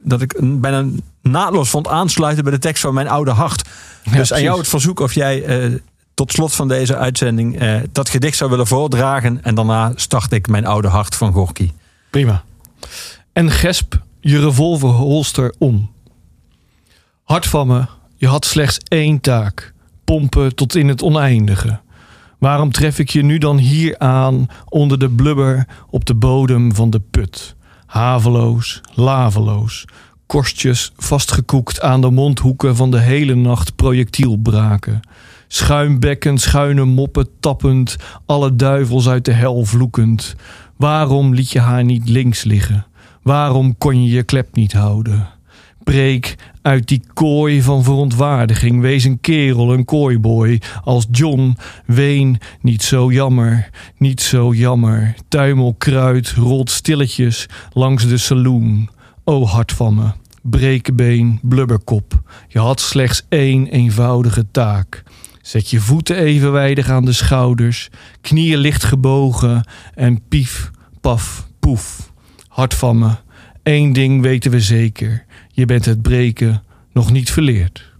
dat ik een- bijna naadloos vond aansluiten bij de tekst van mijn oude hart. dus aan jou het verzoek of jij eh, tot slot van deze uitzending eh, dat gedicht zou willen voordragen. En daarna start ik mijn oude hart van Gorky. Prima. En gesp je revolverholster om. Hart van me, je had slechts één taak. Pompen tot in het oneindige. Waarom tref ik je nu dan hier aan onder de blubber op de bodem van de put? Haveloos, laveloos. Korstjes vastgekoekt aan de mondhoeken van de hele nacht projectielbraken. Schuimbekken, schuine moppen tappend, alle duivels uit de hel vloekend. Waarom liet je haar niet links liggen? Waarom kon je je klep niet houden? Breek uit die kooi van verontwaardiging. Wees een kerel, een kooiboy. Als John, ween niet zo jammer, niet zo jammer. Tuimelkruid rolt stilletjes langs de saloon. O hart van me, brekenbeen, blubberkop. Je had slechts één eenvoudige taak. Zet je voeten evenwijdig aan de schouders, knieën licht gebogen en pief, paf, poef. Hart van me, één ding weten we zeker. Je bent het breken nog niet verleerd.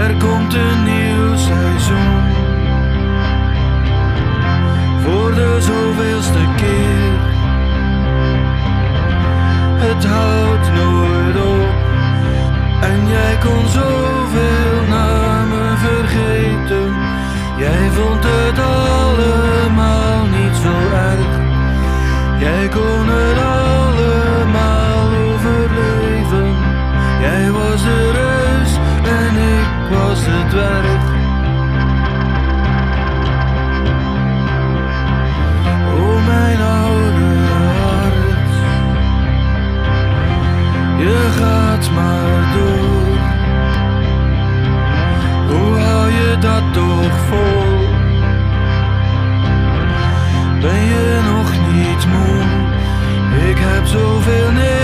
Er komt een nieuw seizoen. Voor de zoveelste keer. Het houdt nooit op. En jij kon zoveel naar me vergeten. Jij vond het allemaal niet zo erg. Jij kon het zoveel nederlagen